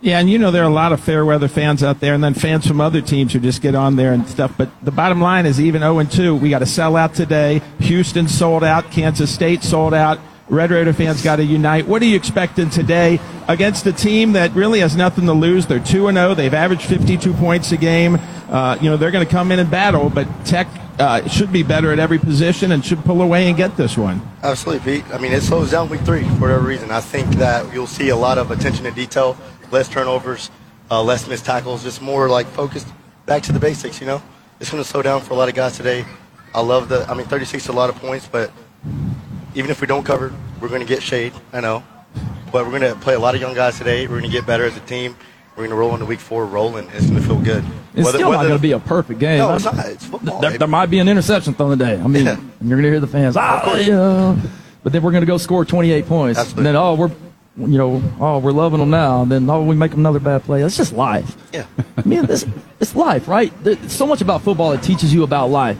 Yeah, and you know there are a lot of fair weather fans out there, and then fans from other teams who just get on there and stuff. But the bottom line is, even 0 and 2, we got to sell out today. Houston sold out, Kansas State sold out. Red Raider fans got to unite. What are you expecting today against a team that really has nothing to lose? They're 2 and 0. They've averaged 52 points a game. Uh, you know they're going to come in and battle, but Tech uh, should be better at every position and should pull away and get this one. Absolutely, Pete. I mean, it slows down week three for whatever reason. I think that you'll see a lot of attention to detail, less turnovers, uh, less missed tackles, just more like focused back to the basics, you know? It's going to slow down for a lot of guys today. I love the, I mean, 36 is a lot of points, but even if we don't cover, we're going to get shade, I know. But we're going to play a lot of young guys today. We're going to get better as a team. We're going to roll into week four rolling. It's going to feel good. It's Whether- still not going to be a perfect game. No, it's not. It's football. There, there might be an interception thrown today. I mean, Yeah. you're going to hear the fans, ah, yeah. But then we're going to go score 28 points. Absolutely. And then, oh, we're, you know, oh, we're loving them now. And then, oh, we make another bad play. That's just life. Yeah. [LAUGHS] I mean, this, it's life, right? There's so much about football that teaches you about life.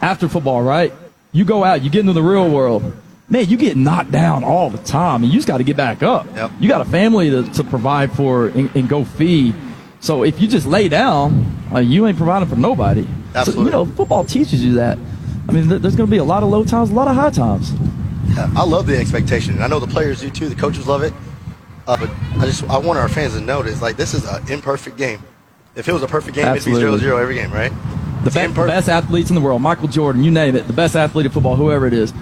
After football, right? You go out, you get into the real world. Man, you get knocked down all the time, and you just got to get back up. Yep. You got a family to, to provide for and, and go feed. So if you just lay down, uh, you ain't providing for nobody. So, Absolutely. you know, football teaches you that. I mean, th- there's going to be a lot of low times, a lot of high times. Yeah, I love the expectation. and I know the players do too. The coaches love it. Uh, but I just I want our fans to notice like this is an imperfect game. If it was a perfect game, Absolutely. it'd be 0 0 every game, right? The be- imperfect. best athletes in the world, Michael Jordan, you name it, the best athlete of football, whoever it is,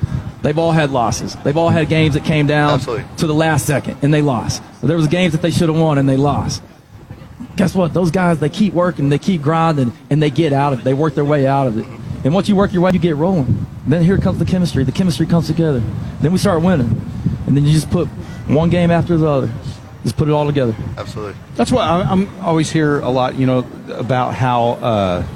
they've all had losses. They've all had games that came down Absolutely. to the last second and they lost. There was games that they should have won and they lost. Guess what? Those guys, they keep working, they keep grinding, and they get out of it. They work their way out of it. And once you work your way, you get rolling. Then here comes the chemistry. The chemistry comes together. Then we start winning. And then you just put one game after the other. Just put it all together. Absolutely. That's what I- I'm always hear a lot, you know, about how uh,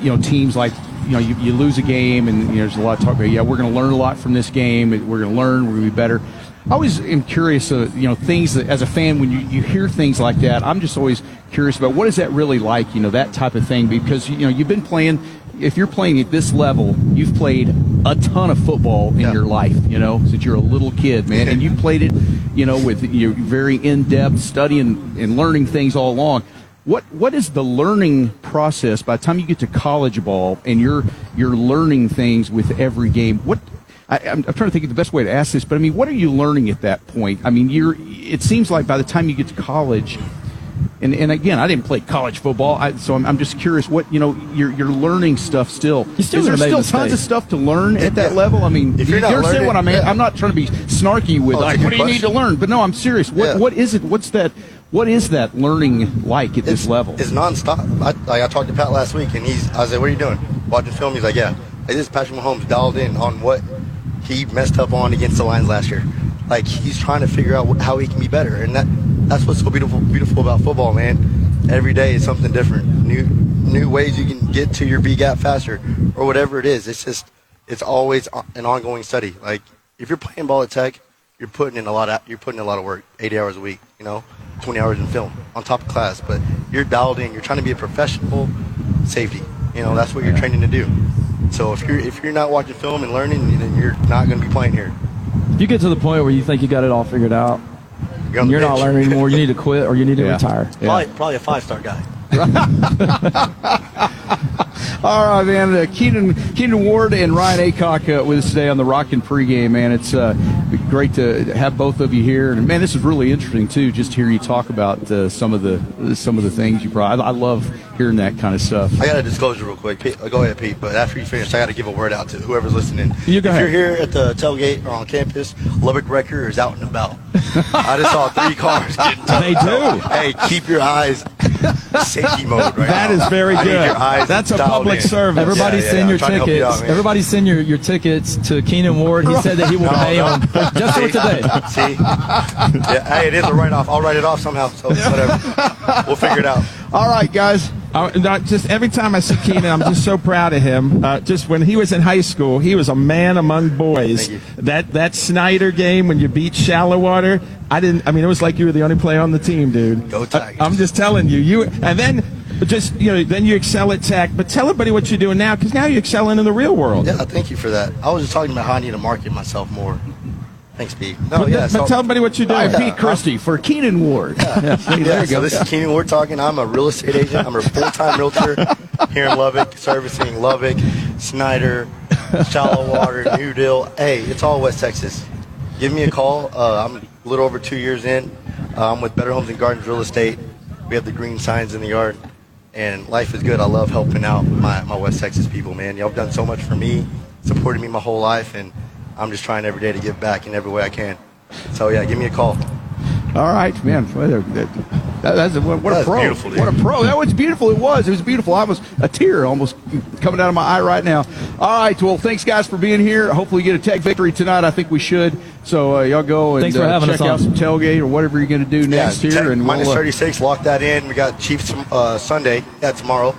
you know teams like you know you, you lose a game and you know, there's a lot of talk about yeah we're going to learn a lot from this game we're going to learn we're going to be better. I always am curious, uh, you know, things that as a fan when you, you hear things like that, I'm just always curious about what is that really like, you know, that type of thing because you know you've been playing. If you're playing at this level, you've played a ton of football in your life, you know, since you're a little kid, man, and you've played it, you know, with your very in-depth studying and learning things all along. What what is the learning process by the time you get to college ball and you're you're learning things with every game? What I, am trying to think of the best way to ask this, but I mean, what are you learning at that point? I mean, you're. It seems like by the time you get to college, and, and again, I didn't play college football, I, so I'm, I'm just curious. What you know, you're you're learning stuff still. still is there still mistakes. tons of stuff to learn at that level? I mean, If you're you not understand learning- what I mean? yeah. I'm not trying to be snarky with Oh, like, what good do you need to learn? But no, I'm serious. What Yeah. what is it? What's that? What is that learning like at this level? It's nonstop. I, like I talked to Pat last week, and he's. I like, "What are you doing? Watching film?" He's like, "Yeah." This is Patrick Mahomes dialed in on what he messed up on against the Lions last year. Like he's trying to figure out how he can be better, and that that's what's so beautiful beautiful about football, man. Every day is something different. New new ways you can get to your B gap faster, or whatever it is. It's just it's always an ongoing study. Like if you're playing ball at Tech, you're putting in a lot of you're putting in a lot of work, 80 hours a week, you know, 20 hours in film on top of class. But you're dialed in. You're trying to be a professional safety. You know, that's what you're training to do. So if you're if you're not watching film and learning, then you're not going to be playing here. If you get to the point where you think you got it all figured out, You're, and you're not learning anymore, you need to [LAUGHS] quit or you need to Yeah. retire. Probably, probably a five star guy. All right, man. Uh, Keenan, Keenan Ward and Ryan Aycock uh, with us today on the Rockin' pregame, man. It's uh, great to have both of you here, and man, this is really interesting too. Just to hear you talk about uh, some of the some of the things you brought. I, I love hearing that kind of stuff. I got a disclosure real quick. Pete, uh, go ahead, Pete. But after you finish, I got to give a word out to whoever's listening. You go if ahead. you're here at the tailgate or on campus, Lubbock Wrecker is out and about. I just saw three cars [LAUGHS] getting. They do. Hey, keep your eyes [LAUGHS] safety mode right That now. is very I need good. your eyes That's a dialed public in. service. Everybody Yeah, yeah, send I'm your trying to help you tickets. out, man. Everybody send your, your tickets to Keenan Ward. He said that he will No, pay no. them just for See? today. See? Yeah, hey, it is a write off. I'll write it off somehow. So whatever. We'll figure it out. All right, guys. Uh, just every time I see Keenan, I'm just so proud of him. Uh, just when he was in high school, he was a man among boys. That that Snyder game when you beat Shallow Water, I didn't. I mean, it was like you were the only player on the team, dude. Go Tigers. I, am just telling you. You and then just you know, then you excel at Tech. But tell everybody what you're doing now, because now you're excelling in the real world. Yeah, thank you for that. I was just talking about how I need to market myself more. Thanks, Pete. No, But, yeah. but so- tell everybody what you're All doing. Pete Christy for Keenan Ward. Yeah, see, Yeah, there you so go. this is Keenan Ward talking. I'm a real estate agent. I'm a full-time realtor here in Lubbock, servicing Lubbock, Snyder, Shallow Water, New Deal. Hey, it's all West Texas. Give me a call. Uh, I'm a little over two years in. Uh, I'm with Better Homes and Gardens Real Estate. We have the green signs in the yard, and life is good. I love helping out my, my West Texas people, man. Y'all have done so much for me, supported me my whole life, and I'm just trying every day to give back in every way I can. So yeah, give me a call. All right, man. That- that- that's a, what what a pro! beautiful, what a pro! That was beautiful. It was. It was beautiful. I was a tear almost coming out of my eye right now. All right. Well, thanks guys for being here. Hopefully, you get a tech victory tonight. I think we should. So uh, y'all go and for uh, check us on. out some tailgate or whatever you're going to do next yeah, here, Tech and minus we'll, uh, 36. Lock that in. We got Chiefs uh, Sunday. Yeah, tomorrow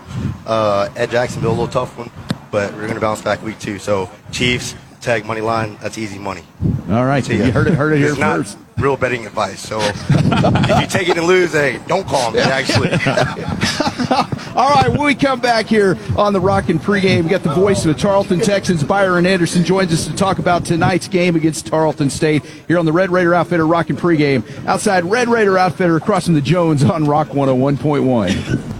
uh, at Jacksonville. A little tough one, but we're gonna bounce back week two. So Chiefs Tech money line. That's easy money. All right. See You heard it. Heard it here first. real betting advice. So if you take it and lose, hey, don't call me. [LAUGHS] Actually, [LAUGHS] All right, when we come back here on the Rockin' pregame, we got the voice of the Tarleton Texans, Byron Anderson, joins us to talk about tonight's game against Tarleton State here on the Red Raider Outfitter Rockin' pregame outside Red Raider Outfitter across from the Jones on Rock 101.1.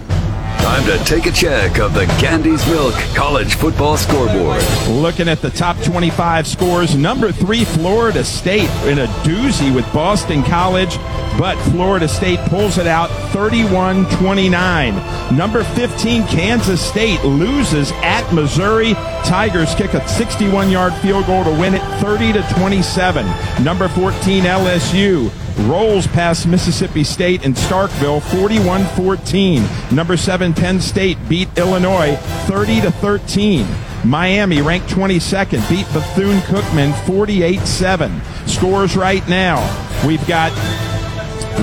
Time to take a check of the Gandy's Milk College Football Scoreboard. Looking at the top 25 scores, number three, Florida State in a doozy with Boston College, but Florida State pulls it out 31 29. Number 15, Kansas State loses at Missouri. Tigers kick a 61 yard field goal to win it 30 to 27. Number 14, LSU rolls past Mississippi State in Starkville 41-14. Number 7 Penn State beat Illinois 30 to 13. Miami ranked 22nd beat Bethune-Cookman 48-7. Scores right now. We've got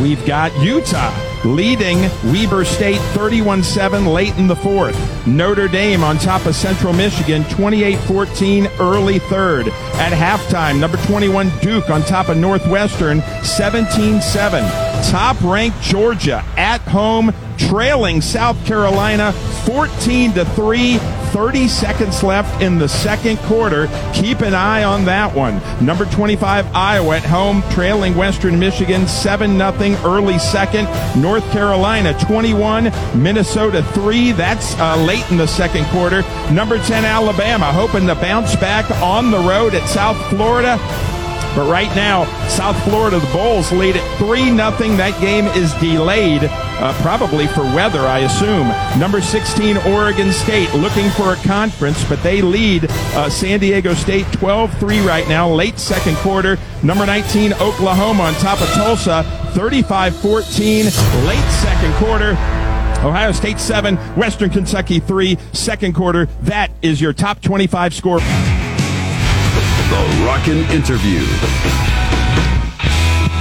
we've got Utah leading Weber State 31-7 late in the fourth. Notre Dame on top of Central Michigan 28-14 early third. At halftime, number 21 Duke on top of Northwestern 17-7. Top ranked Georgia at home trailing South Carolina 14 to 3. 30 seconds left in the second quarter. Keep an eye on that one. Number 25 Iowa at home trailing Western Michigan 7 0 early second. North Carolina 21, Minnesota 3. That's uh, late in the second quarter. Number 10 Alabama hoping to bounce back on the road at South Florida. But right now, South Florida, the Bulls lead at 3 0. That game is delayed, uh, probably for weather, I assume. Number 16, Oregon State, looking for a conference, but they lead uh, San Diego State 12 3 right now, late second quarter. Number 19, Oklahoma on top of Tulsa, 35 14, late second quarter. Ohio State 7, Western Kentucky 3, second quarter. That is your top 25 score. The Rockin' Interview.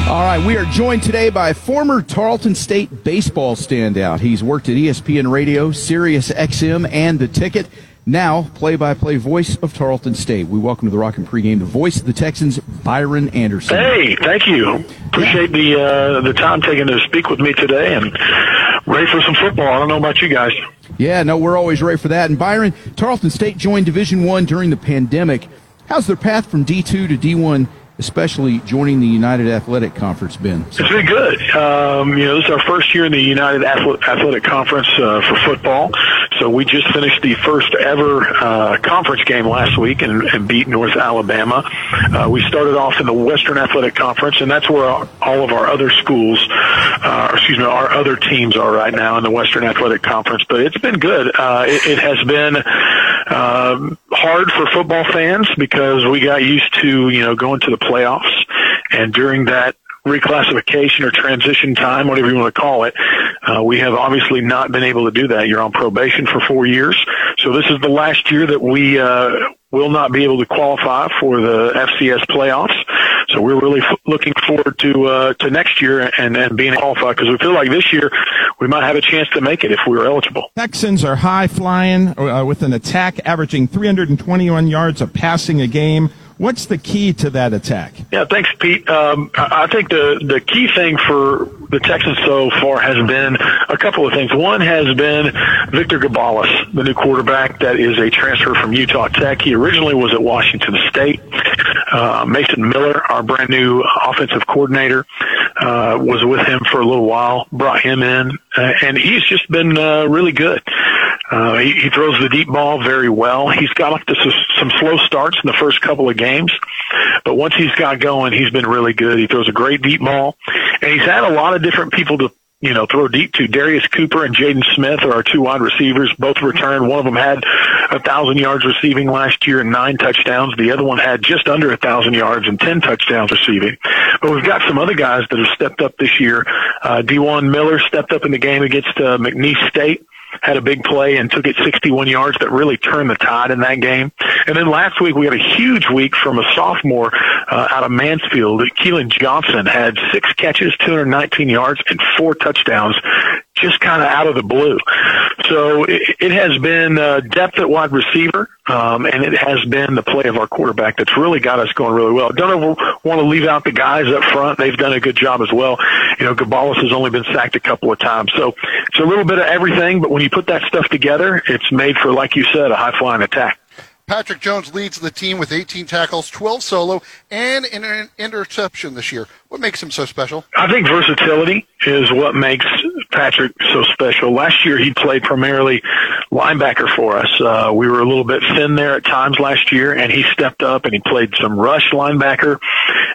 All right, we are joined today by former Tarleton State baseball standout. He's worked at ESPN Radio, Sirius XM, and The Ticket. Now, play-by-play voice of Tarleton State. We welcome to the Rockin' pregame the voice of the Texans, Byron Anderson. Hey, thank you. Appreciate the uh, the time taken to speak with me today, and ready for some football. I don't know about you guys. Yeah, no, we're always ready for that. And Byron, Tarleton State joined Division One during the pandemic. How's their path from D2 to D1, especially joining the United Athletic Conference, Ben? It's been good. Um, you know, this is our first year in the United Athletic Conference uh, for football. So we just finished the first ever uh, conference game last week and, and beat North Alabama. Uh, we started off in the Western Athletic Conference, and that's where all of our other schools, uh, excuse me, our other teams are right now in the Western Athletic Conference. But it's been good. Uh, it, it has been um, hard for football fans because we got used to you know going to the playoffs, and during that reclassification or transition time, whatever you want to call it, uh, we have obviously not been able to do that. You're on probation for four years, so this is the last year that we uh, will not be able to qualify for the FCS playoffs. So we're really f- looking forward to uh, to next year and, and being qualified because we feel like this year we might have a chance to make it if we were eligible. Texans are high flying uh, with an attack averaging 321 yards of passing a game. What's the key to that attack? Yeah, thanks, Pete. Um, I think the the key thing for the Texans so far has been a couple of things. One has been Victor Gabalis, the new quarterback that is a transfer from Utah Tech. He originally was at Washington State. Uh, Mason Miller, our brand new offensive coordinator, uh, was with him for a little while, brought him in, uh, and he's just been uh, really good. Uh, he, he throws the deep ball very well. He's got off to some slow starts in the first couple of games, but once he's got going, he's been really good. He throws a great deep ball, and he's had a lot of different people to you know, throw deep to. Darius Cooper and Jaden Smith are our two wide receivers. Both returned. One of them had a thousand yards receiving last year and nine touchdowns. The other one had just under a thousand yards and ten touchdowns receiving. But we've got some other guys that have stepped up this year. Uh, Dewan Miller stepped up in the game against uh, McNeese State had a big play and took it 61 yards that really turned the tide in that game. And then last week we had a huge week from a sophomore uh, out of Mansfield. Keelan Johnson had six catches, 219 yards, and four touchdowns just kind of out of the blue. So it, it has been uh, depth at wide receiver, um, and it has been the play of our quarterback that's really got us going really well. Don't ever want to leave out the guys up front. They've done a good job as well. You know, Gabalis has only been sacked a couple of times. So it's a little bit of everything, but when you put that stuff together, it's made for, like you said, a high flying attack. Patrick Jones leads the team with 18 tackles, 12 solo, and an interception this year. What makes him so special? I think versatility is what makes Patrick so special. Last year he played primarily linebacker for us. Uh, we were a little bit thin there at times last year, and he stepped up and he played some rush linebacker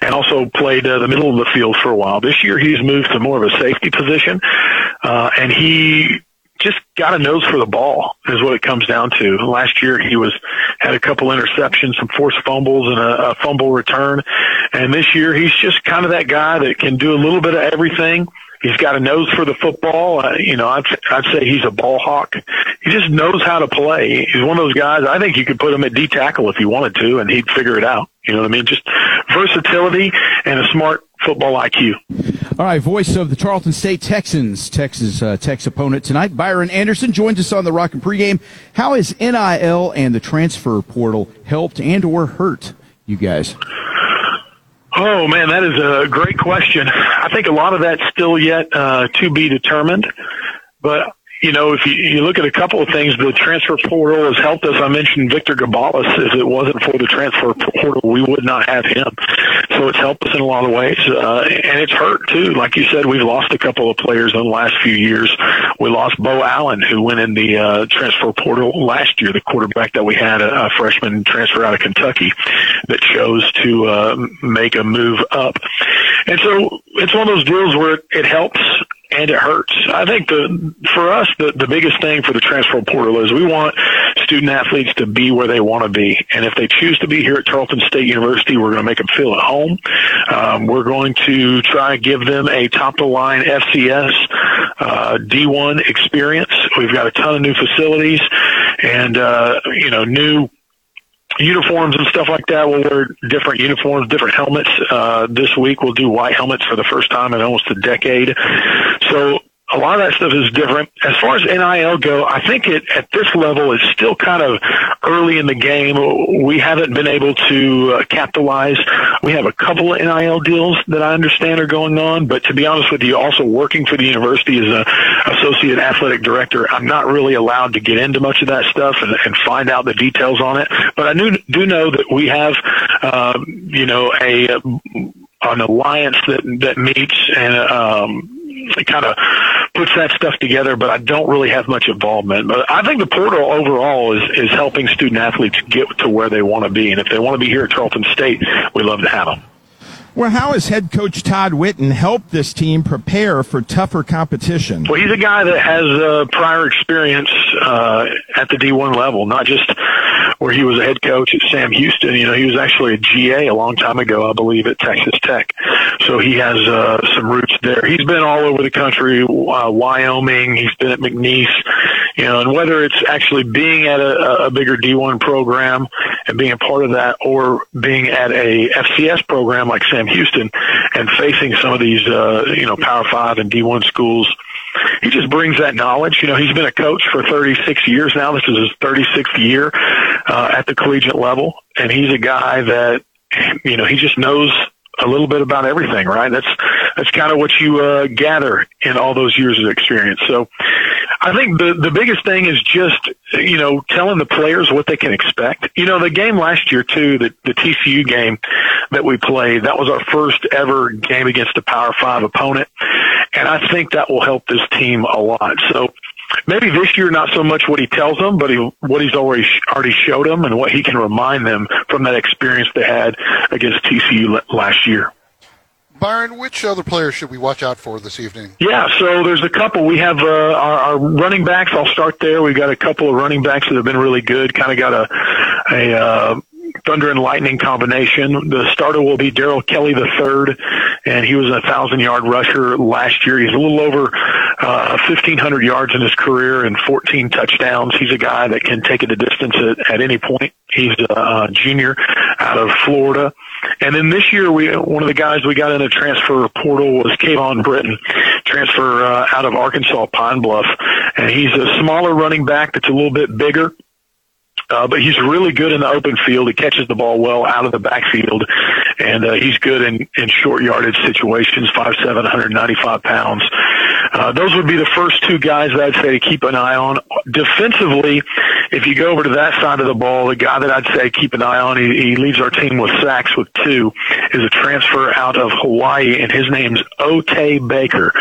and also played uh, the middle of the field for a while. This year he's moved to more of a safety position, uh, and he just got a nose for the ball is what it comes down to. Last year he was had a couple interceptions, some forced fumbles, and a, a fumble return. And this year he's just kind of that guy that can do a little bit of everything. He's got a nose for the football. Uh, you know, I'd, I'd say he's a ball hawk. He just knows how to play. He's one of those guys. I think you could put him at D tackle if you wanted to, and he'd figure it out. You know what I mean? Just versatility and a smart football IQ. All right, voice of the Tarleton State Texans, Texas uh, Tech's opponent tonight, Byron Anderson joins us on the Rockin' pregame. How has NIL and the transfer portal helped and or hurt you guys? Oh man, that is a great question. I think a lot of that's still yet uh, to be determined, but you know, if you, you look at a couple of things, the transfer portal has helped us. I mentioned Victor Gabalis. If it wasn't for the transfer portal, we would not have him. So it's helped us in a lot of ways, uh, and it's hurt too. Like you said, we've lost a couple of players in the last few years. We lost Beau Allen, who went in the uh, transfer portal last year, the quarterback that we had, a, a freshman transfer out of Kentucky that chose to uh, make a move up. And so it's one of those deals where it, it helps and it hurts. I think the for us the the biggest thing for the transfer portal is we want student athletes to be where they want to be, and if they choose to be here at Tarleton State University, we're going to make them feel at home. Um, we're going to try and give them a top of the line FCS uh, D1 experience. We've got a ton of new facilities and uh, you know new uniforms and stuff like that. We'll wear different uniforms, different helmets. Uh, this week we'll do white helmets for the first time in almost a decade. So a lot of that stuff is different. As far as NIL go, I think it at this level is still kind of early in the game. We haven't been able to uh, capitalize. We have a couple of NIL deals that I understand are going on, but to be honest with you, also working for the university as a associate athletic director, I'm not really allowed to get into much of that stuff and, and find out the details on it. But I do do know that we have, uh, you know, a an alliance that that meets and um, kind of puts that stuff together, but I don't really have much involvement. But I think the portal overall is, is helping student athletes get to where they want to be. And if they want to be here at Tarleton State, we love to have them. Well, how has head coach Todd Whitten helped this team prepare for tougher competition? Well, he's a guy that has uh, prior experience uh, at the D1 level, not just where he was a head coach at Sam Houston. You know, he was actually a GA a long time ago, I believe, at Texas Tech. So he has uh, some roots there. He's been all over the country, uh, Wyoming. He's been at McNeese. You know, and whether it's actually being at a, a bigger D1 program and being a part of that, or being at a FCS program like Sam Houston and facing some of these, uh, you know, Power Five and D1 schools. He just brings that knowledge. You know, he's been a coach for 36 years now. This is his 36th year uh, at the collegiate level, and he's a guy that, you know, he just knows a little bit about everything, right? That's that's kind of what you uh, gather in all those years of experience. So, I think the the biggest thing is just you know telling the players what they can expect. You know, the game last year too, the the TCU game that we played, that was our first ever game against a Power Five opponent, and I think that will help this team a lot. So maybe this year not so much what he tells them, but he, what he's already already showed them and what he can remind them from that experience they had against TCU last year. Byron, which other players should we watch out for this evening? Yeah, so there's a couple. We have uh, our, our running backs. I'll start there. We've got a couple of running backs that have been really good. Kind of got a a uh, thunder and lightning combination. The starter will be Daryl Kelly the third, and he was a thousand yard rusher last year. He's a little over uh, 1,500 yards in his career and 14 touchdowns. He's a guy that can take it the distance at, at any point. He's a, a junior out of Florida. And then this year, we one of the guys we got in a transfer portal was Kayvon Britton, transfer uh, out of Arkansas Pine Bluff, and he's a smaller running back that's a little bit bigger. Uh, but he's really good in the open field. He catches the ball well out of the backfield, and uh, he's good in, in short yardage situations. Five seven, 195 pounds. Uh, those would be the first two guys that I'd say to keep an eye on. Defensively, if you go over to that side of the ball, the guy that I'd say keep an eye on, he, he leads our team with sacks with two, is a transfer out of Hawaii, and his name's Ote Baker.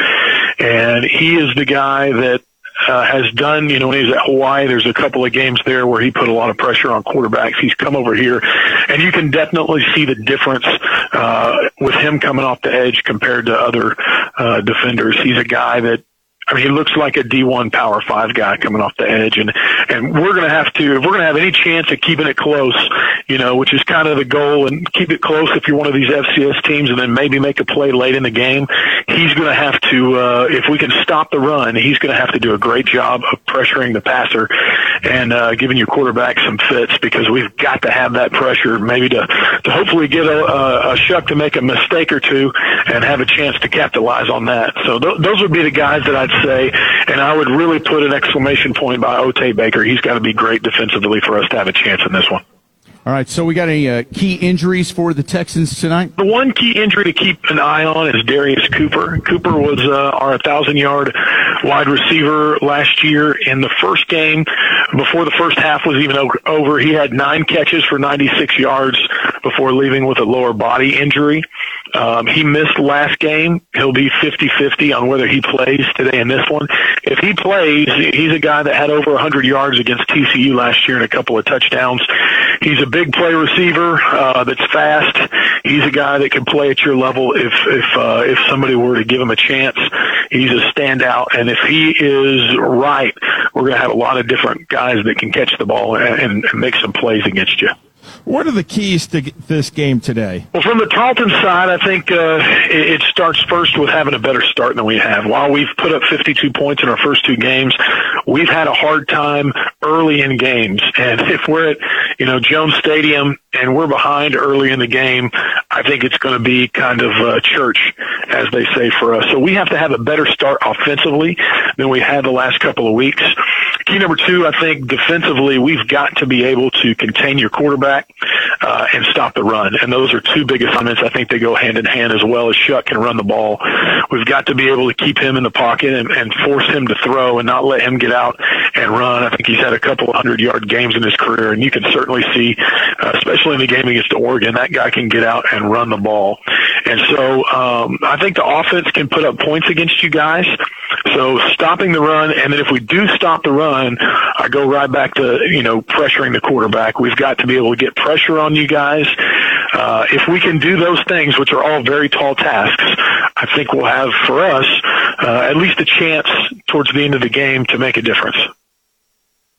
And he is the guy that uh, has done, you know, when he's at Hawaii, there's a couple of games there where he put a lot of pressure on quarterbacks. He's come over here, and you can definitely see the difference uh, with him coming off the edge compared to other uh, defenders. He's a guy that I mean, he looks like a D1 Power Five guy coming off the edge, and and we're going to have to if we're going to have any chance of keeping it close, you know, which is kind of the goal, and keep it close if you're one of these FCS teams, and then maybe make a play late in the game. He's going to have to uh, if we can stop the run, he's going to have to do a great job of pressuring the passer and uh, giving your quarterback some fits because we've got to have that pressure maybe to to hopefully get a, a, a Shough to make a mistake or two and have a chance to capitalize on that. So th- those would be the guys that I'd say, and I would really put an exclamation point by Ote Baker. He's got to be great defensively for us to have a chance in this one. All right, so we got any uh, key injuries for the Texans tonight? The one key injury to keep an eye on is Darius Cooper. Cooper was uh, our 1,000 yard wide receiver last year. In the first game, before the first half was even over, he had nine catches for 96 yards before leaving with a lower body injury. Um, he missed last game. He'll be 50-50 on whether he plays today in this one. If he plays, he's a guy that had over 100 yards against TCU last year and a couple of touchdowns. He's a big play receiver uh, that's fast. He's a guy that can play at your level if if uh, if somebody were to give him a chance. He's a standout, and if he is right, we're going to have a lot of different guys that can catch the ball and, and make some plays against you. What are the keys to this game today? Well, from the Tarleton side, I think uh, it, starts first with having a better start than we have. While we've put up 52 points in our first two games, we've had a hard time early in games. And if we're at, you know, Jones Stadium and we're behind early in the game, I think it's going to be kind of uh, church, as they say for us. So we have to have a better start offensively than we had the last couple of weeks. Key number two, I think defensively, we've got to be able to contain your quarterback uh, and stop the run. And those are two big assignments. I think they go hand in hand as well as Shough can run the ball. We've got to be able to keep him in the pocket and, and force him to throw and not let him get out and run. I think he's had a couple hundred yard games in his career, and you can certainly see, uh, especially in the game against Oregon, that guy can get out and run the ball. And so um, I think the offense can put up points against you guys. So stopping the run, and then if we do stop the run, I go right back to you know pressuring the quarterback. We've got to be able to get pressure on you guys. Uh, if we can do those things, which are all very tall tasks, I think we'll have for us uh, at least a chance towards the end of the game to make a difference.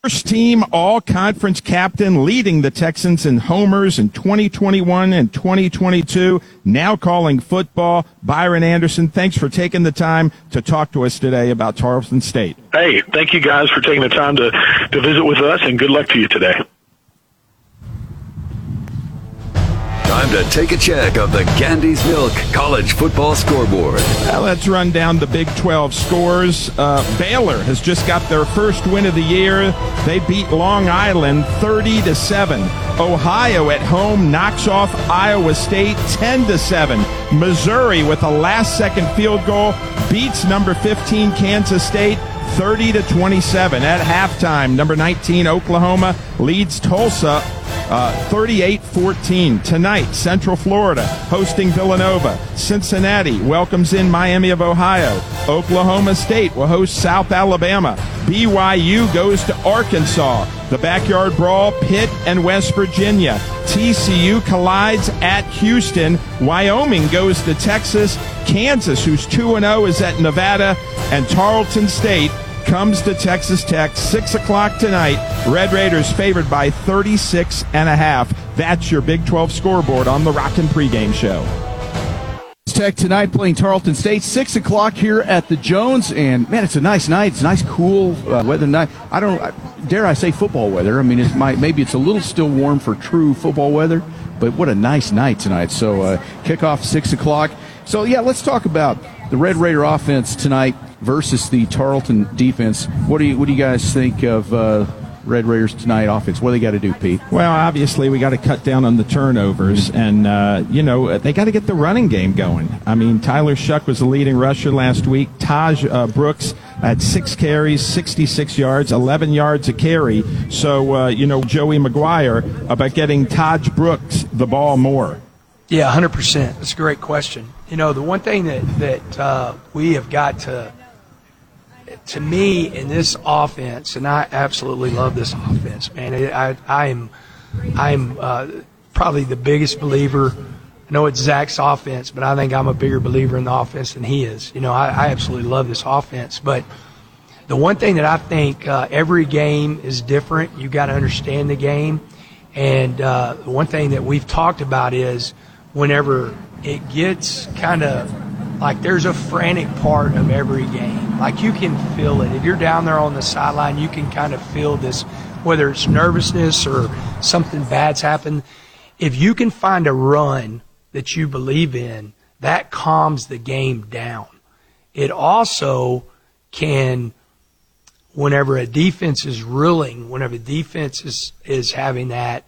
First team all conference captain leading the Texans in homers in 2021 and 2022. Now calling football. Byron Anderson, thanks for taking the time to talk to us today about Tarleton State. Hey, thank you guys for taking the time to, to visit with us and good luck to you today. Time to take a check of the Gandy's Milk College Football Scoreboard. Now let's run down the Big 12 scores. Uh, Baylor has just got their first win of the year. They beat Long Island 30 to 7. Ohio at home knocks off Iowa State 10 to 7. Missouri with a last second field goal beats number 15 Kansas State 30 to 27 at halftime. Number 19 Oklahoma leads Tulsa uh, 38 14. Tonight, Central Florida hosting Villanova. Cincinnati welcomes in Miami of Ohio. Oklahoma State will host South Alabama. BYU goes to Arkansas. The backyard brawl, Pitt and West Virginia. TCU collides at Houston. Wyoming goes to Texas. Kansas, who's 2 0, is at Nevada. And Tarleton State comes to Texas Tech, 6 o'clock tonight. Red Raiders favored by 36 and a half. That's your Big 12 scoreboard on the Rockin' Pregame Show. Tech tonight playing Tarleton State, 6 o'clock here at the Jones. And, man, it's a nice night. It's nice, cool uh, weather night. I don't, dare I say football weather. I mean, it might, maybe it's a little still warm for true football weather, but what a nice night tonight. So, uh, kickoff 6 o'clock. So, yeah, let's talk about the Red Raider offense tonight versus the Tarleton defense. What do you, what do you guys think of uh, Red Raiders tonight offense? What do they got to do, Pete? Well, obviously we got to cut down on the turnovers, and uh, you know they got to get the running game going. I mean, Tyler Shough was the leading rusher last week. Taj uh, Brooks had six carries, 66 yards, 11 yards a carry. So uh, you know Joey McGuire about getting Taj Brooks the ball more. Yeah, 100%. That's a great question. You know, the one thing that that uh, we have got to to me in this offense, and I absolutely love this offense, man. I, I am, I'm uh, probably the biggest believer. I know it's Zach's offense, but I think I'm a bigger believer in the offense than he is. You know, I, I absolutely love this offense. But the one thing that I think uh, every game is different. You got to understand the game, and uh, the one thing that we've talked about is whenever it gets kind of like there's a frantic part of every game. Like you can feel it. If you're down there on the sideline, you can kind of feel this, whether it's nervousness or something bad's happened. if you can find a run that you believe in, that calms the game down. It also can, whenever a defense is ruling, whenever a defense is, is having that,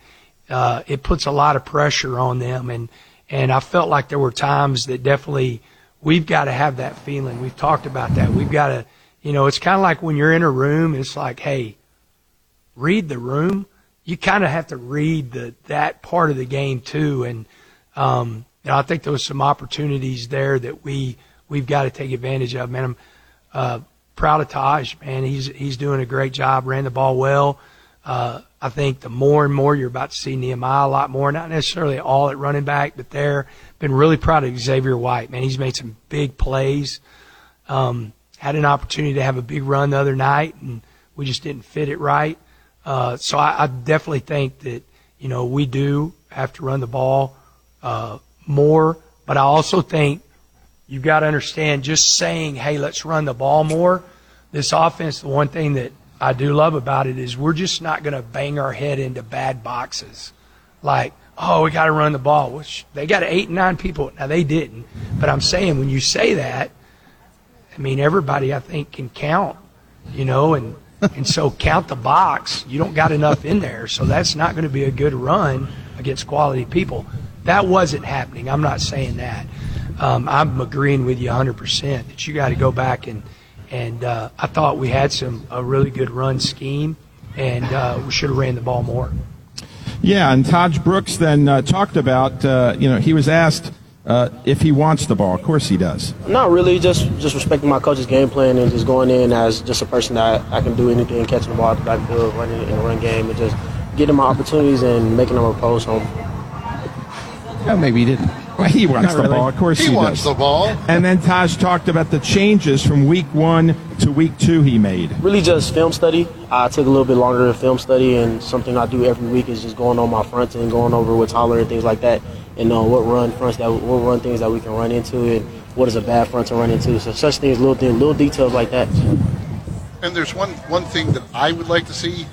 uh, it puts a lot of pressure on them. And, and I felt like there were times that definitely we've got to have that feeling. We've talked about that. We've got to, you know, it's kind of like when you're in a room, it's like, hey, read the room. You kind of have to read the that part of the game too. And um, you know, I think there was some opportunities there that we we've got to take advantage of. Man, I'm uh, proud of Taj. Man, he's he's doing a great job. Ran the ball well. Uh, I think the more and more you're about to see Nehemiah a lot more, not necessarily all at running back, but there. Been really proud of Xavier White. Man, he's made some big plays. Um, had an opportunity to have a big run the other night, and we just didn't fit it right. Uh, so I, I definitely think that you know we do have to run the ball uh, more, but I also think you've got to understand just saying, "Hey, let's run the ball more." This offense, the one thing that I do love about it is we're just not going to bang our head into bad boxes, like oh, we got to run the ball. Which they got eight and nine people. Now they didn't, but I'm saying when you say that, I mean everybody I think can count, you know, and [LAUGHS] and so count the box. You don't got enough in there, so that's not going to be a good run against quality people. That wasn't happening. I'm not saying that. Um, I'm agreeing with you 100% that you got to go back and and uh, I thought we had some a really good run scheme, and uh, we should have ran the ball more. Yeah, and Taj Brooks then uh, talked about, uh, you know, he was asked uh, if he wants the ball. Of course he does. Not really, just just respecting my coach's game plan and just going in as just a person that I can do anything, catching the ball at the backfield, running in the run game, and just getting my opportunities and making them a post home. Oh, maybe he didn't. Well, he wants Not the really. ball. Of course He he, wants does. the ball. And then Taj talked about the changes from week one to week two he made. Really, just film study. I took a little bit longer to film study, and something I do every week is just going on my fronts and going over with Tyler and things like that, and know what run fronts that what run things that we can run into, and what is a bad front to run into. So such things, little things, little details like that. And there's one one thing that I would like to see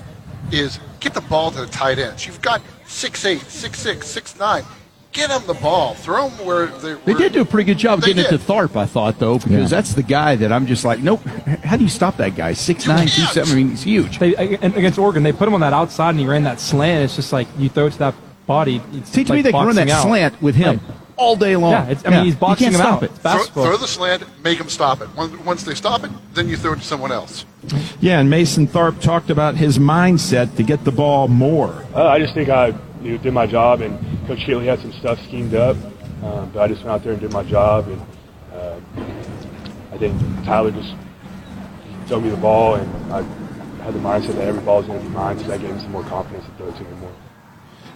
is get the ball to the tight ends. You've got six eight, six six, six nine. Get him the ball. Throw him where they. They did do a pretty good job They getting it to Tharp, I thought, though, because Yeah. that's the guy that I'm just like, nope. How do you stop that guy? Six nine, two seven. I mean, he's huge. They, against Oregon, they put him on that outside and he ran that slant. It's just like you throw it to that body. It's Teach like me they can run that out. slant with him Right. all day long. Yeah, it's, I mean, he's You boxing can't him stop out. it. Throw, basketball. throw the slant, make him stop it. Once, once they stop it, then you throw it to someone else. Yeah, and Mason Tharp talked about his mindset to get the ball more. Uh, I just think I you know, did my job, and Coach Kittley had some stuff schemed up, um, but I just went out there and did my job, and uh, I think Tyler just threw me the ball, and I had the mindset that every ball is going to be mine, so that gave me some more confidence to throw it to me more.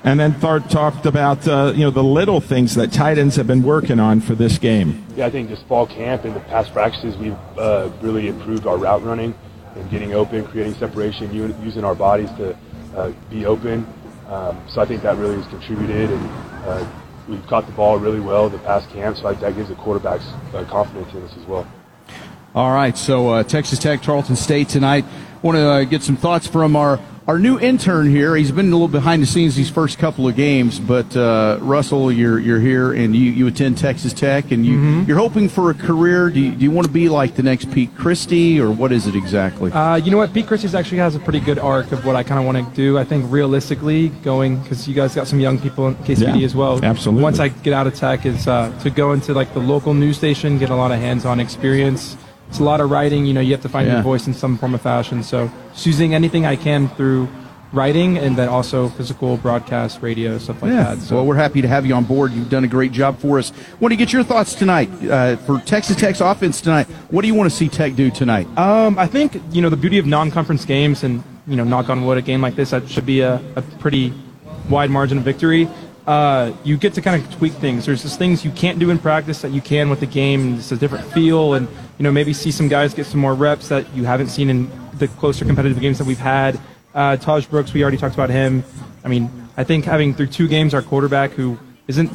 And then Tharp talked about uh, you know the little things that tight ends have been working on for this game. Yeah, I think this fall camp and the past practices, we've uh, really improved our route running and getting open, creating separation, using our bodies to uh, be open. Um, so I think that really has contributed, and uh, we've caught the ball really well the past camp, so I, that gives the quarterbacks uh, confidence in us as well. All right, so uh, Texas Tech, Tarleton State tonight. Want to uh, get some thoughts from our our new intern here. He's been a little behind the scenes these first couple of games, but uh, Russell, you're you're here and you, you attend Texas Tech, and you Mhm. you're hoping for a career. Do you, do you want to be like the next Pete Christy, or what is it exactly? Uh, you know what? Pete Christy's actually has a pretty good arc of what I kind of want to do. I think realistically, going because you guys got some young people in KCBD Yeah, as well. absolutely. Once I get out of tech, is uh, to go into like the local news station, get a lot of hands-on experience. It's a lot of writing. You know, you have to find Yeah. your voice in some form of fashion. So just using anything I can through writing and then also physical broadcast, radio, stuff like yeah. that. So Well, we're happy to have you on board. You've done a great job for us. Want to get your thoughts tonight uh, for Texas Tech's offense tonight? What do you want to see Tech do tonight? Um, I think you know the beauty of non-conference games, and you know, knock on wood, a game like this that should be a, a pretty wide margin of victory. Uh, you get to kind of tweak things. There's just things you can't do in practice that you can with the game, and it's a different feel, and you know, maybe see some guys get some more reps that you haven't seen in the closer competitive games that we've had. Uh, Taj Brooks, we already talked about him. I mean, I think having through two games our quarterback who isn't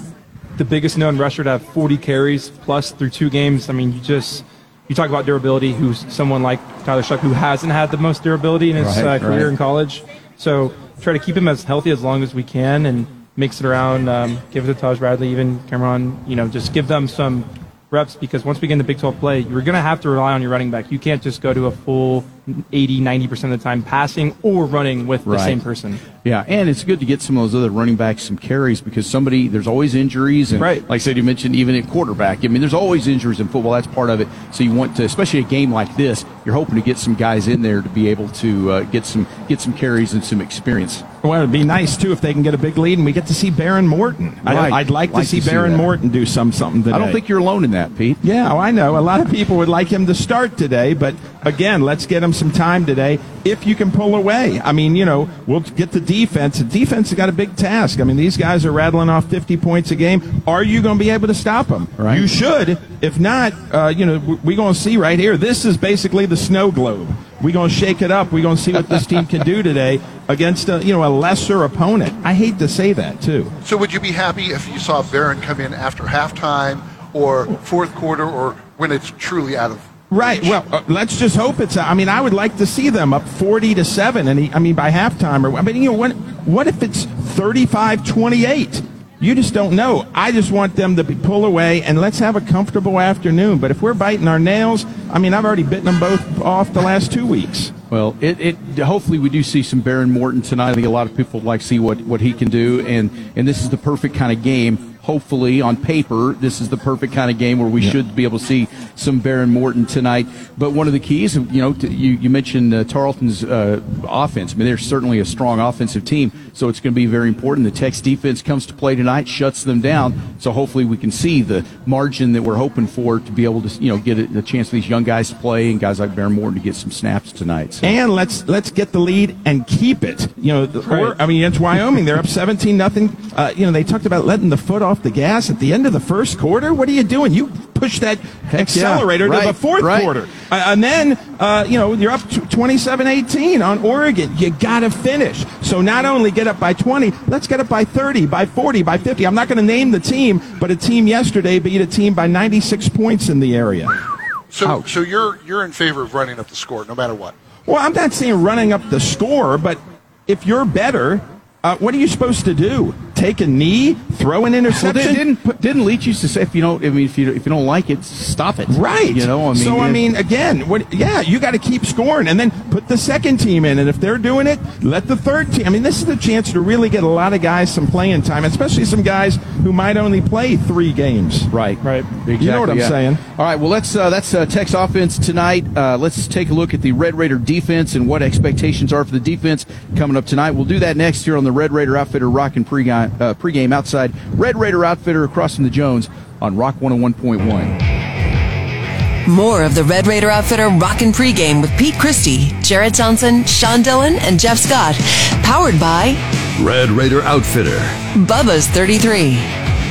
the biggest known rusher to have 40 carries plus through two games. I mean, you just you talk about durability. Who's someone like Tyler Shough who hasn't had the most durability in his Right, uh, career right. in college. So try to keep him as healthy as long as we can, and mix it around, um, give it to Taj Bradley, even Cameron. You know, just give them some reps because once we get into Big 12 play, you're going to have to rely on your running back. You can't just go to a full 80, 90% of the time passing or running with Right. the same person. Yeah, and it's good to get some of those other running backs some carries because somebody there's always injuries and Right. like I said you mentioned even at quarterback. I mean there's always injuries in football. That's part of it. So you want to especially a game like this, you're hoping to get some guys in there to be able to uh, get some get some carries and some experience. Well, it'd be nice too if they can get a big lead and we get to see Behren Morton. Right. I, would like, Like to see to see Behren that. Morton do some something today. I don't think you're alone in that, Pete. Yeah, oh, I know. A lot of people would like him to start today, but again, let's get him some time today if you can pull away. I mean, you know, we'll get the defense. The defense has got a big task. I mean, these guys are rattling off 50 points a game. Are you going to be able to stop them? Right. You should. If not, uh, you know, we're going to see right here. This is basically the snow globe. We're going to shake it up. We're going to see what this team can do today against a, you know, a lesser opponent. I hate to say that, too. So would you be happy if you saw Behren come in after halftime or fourth quarter or when it's truly out of Right. Well, uh, let's just hope it's. I mean, I would like to see them up forty to seven, and he, I mean by halftime. Or I mean, you know, what? What if it's 35-28? You just don't know. I just want them to be, pull away and let's have a comfortable afternoon. But if we're biting our nails, I mean, I've already bitten them both off the last two weeks. Well, it, it hopefully we do see some Behren Morton tonight. I think a lot of people like see what, what he can do, and and this is the perfect kind of game. Hopefully, on paper, this is the perfect kind of game where we should be able to see some Behren Morton tonight. But one of the keys, you know, to, you, you mentioned uh, Tarleton's uh, offense. I mean, they're certainly a strong offensive team, so it's going to be very important. The Tech's defense comes to play tonight, shuts them down. So hopefully, we can see the margin that we're hoping for to be able to, you know, get a, a chance for these young guys to play and guys like Behren Morton to get some snaps tonight. So. And let's let's get the lead and keep it. You know, the, or, I mean, it's Wyoming. They're up seventeen nothing. Uh, you know, they talked about letting the foot off the gas at the end of the first quarter. What are you doing? You push that accelerator to Right, the fourth right. quarter, uh, and then uh, you know you're up 27-18 on Oregon. You got to finish. So not only get up by twenty, let's get up by thirty, by forty, by fifty. I'm not going to name the team, but a team yesterday beat a team by ninety six points in the area. So so you're you're in favor of running up the score no matter what. Well, I'm not saying running up the score, but if you're better, uh, what are you supposed to do? Take a knee, throw an Well, interception? didn't didn't didn't Leach used to say if you don't I mean if you if you don't like it stop it Right. you know I mean so I mean, again, what? Yeah, you got to keep scoring, and then put the second team in, and if they're doing it, let the third team. I mean, this is the chance to really get a lot of guys some playing time, especially some guys who might only play three games. right Right. You know what I'm yeah. saying? all right well let's uh, that's uh, Tech's offense tonight uh, let's take a look at the Red Raider defense and what expectations are for the defense coming up tonight we'll do that next here on the Red Raider Outfitter Rockin' pregame uh, pregame outside Red Raider Outfitter across from the Jones on Rock 101.1 More of the Red Raider Outfitter Rockin' Pregame with Pete Christy, Jarret Johnson, Sean Dillon, and Jeff Scott. Powered by Red Raider Outfitter, Bubba's 33,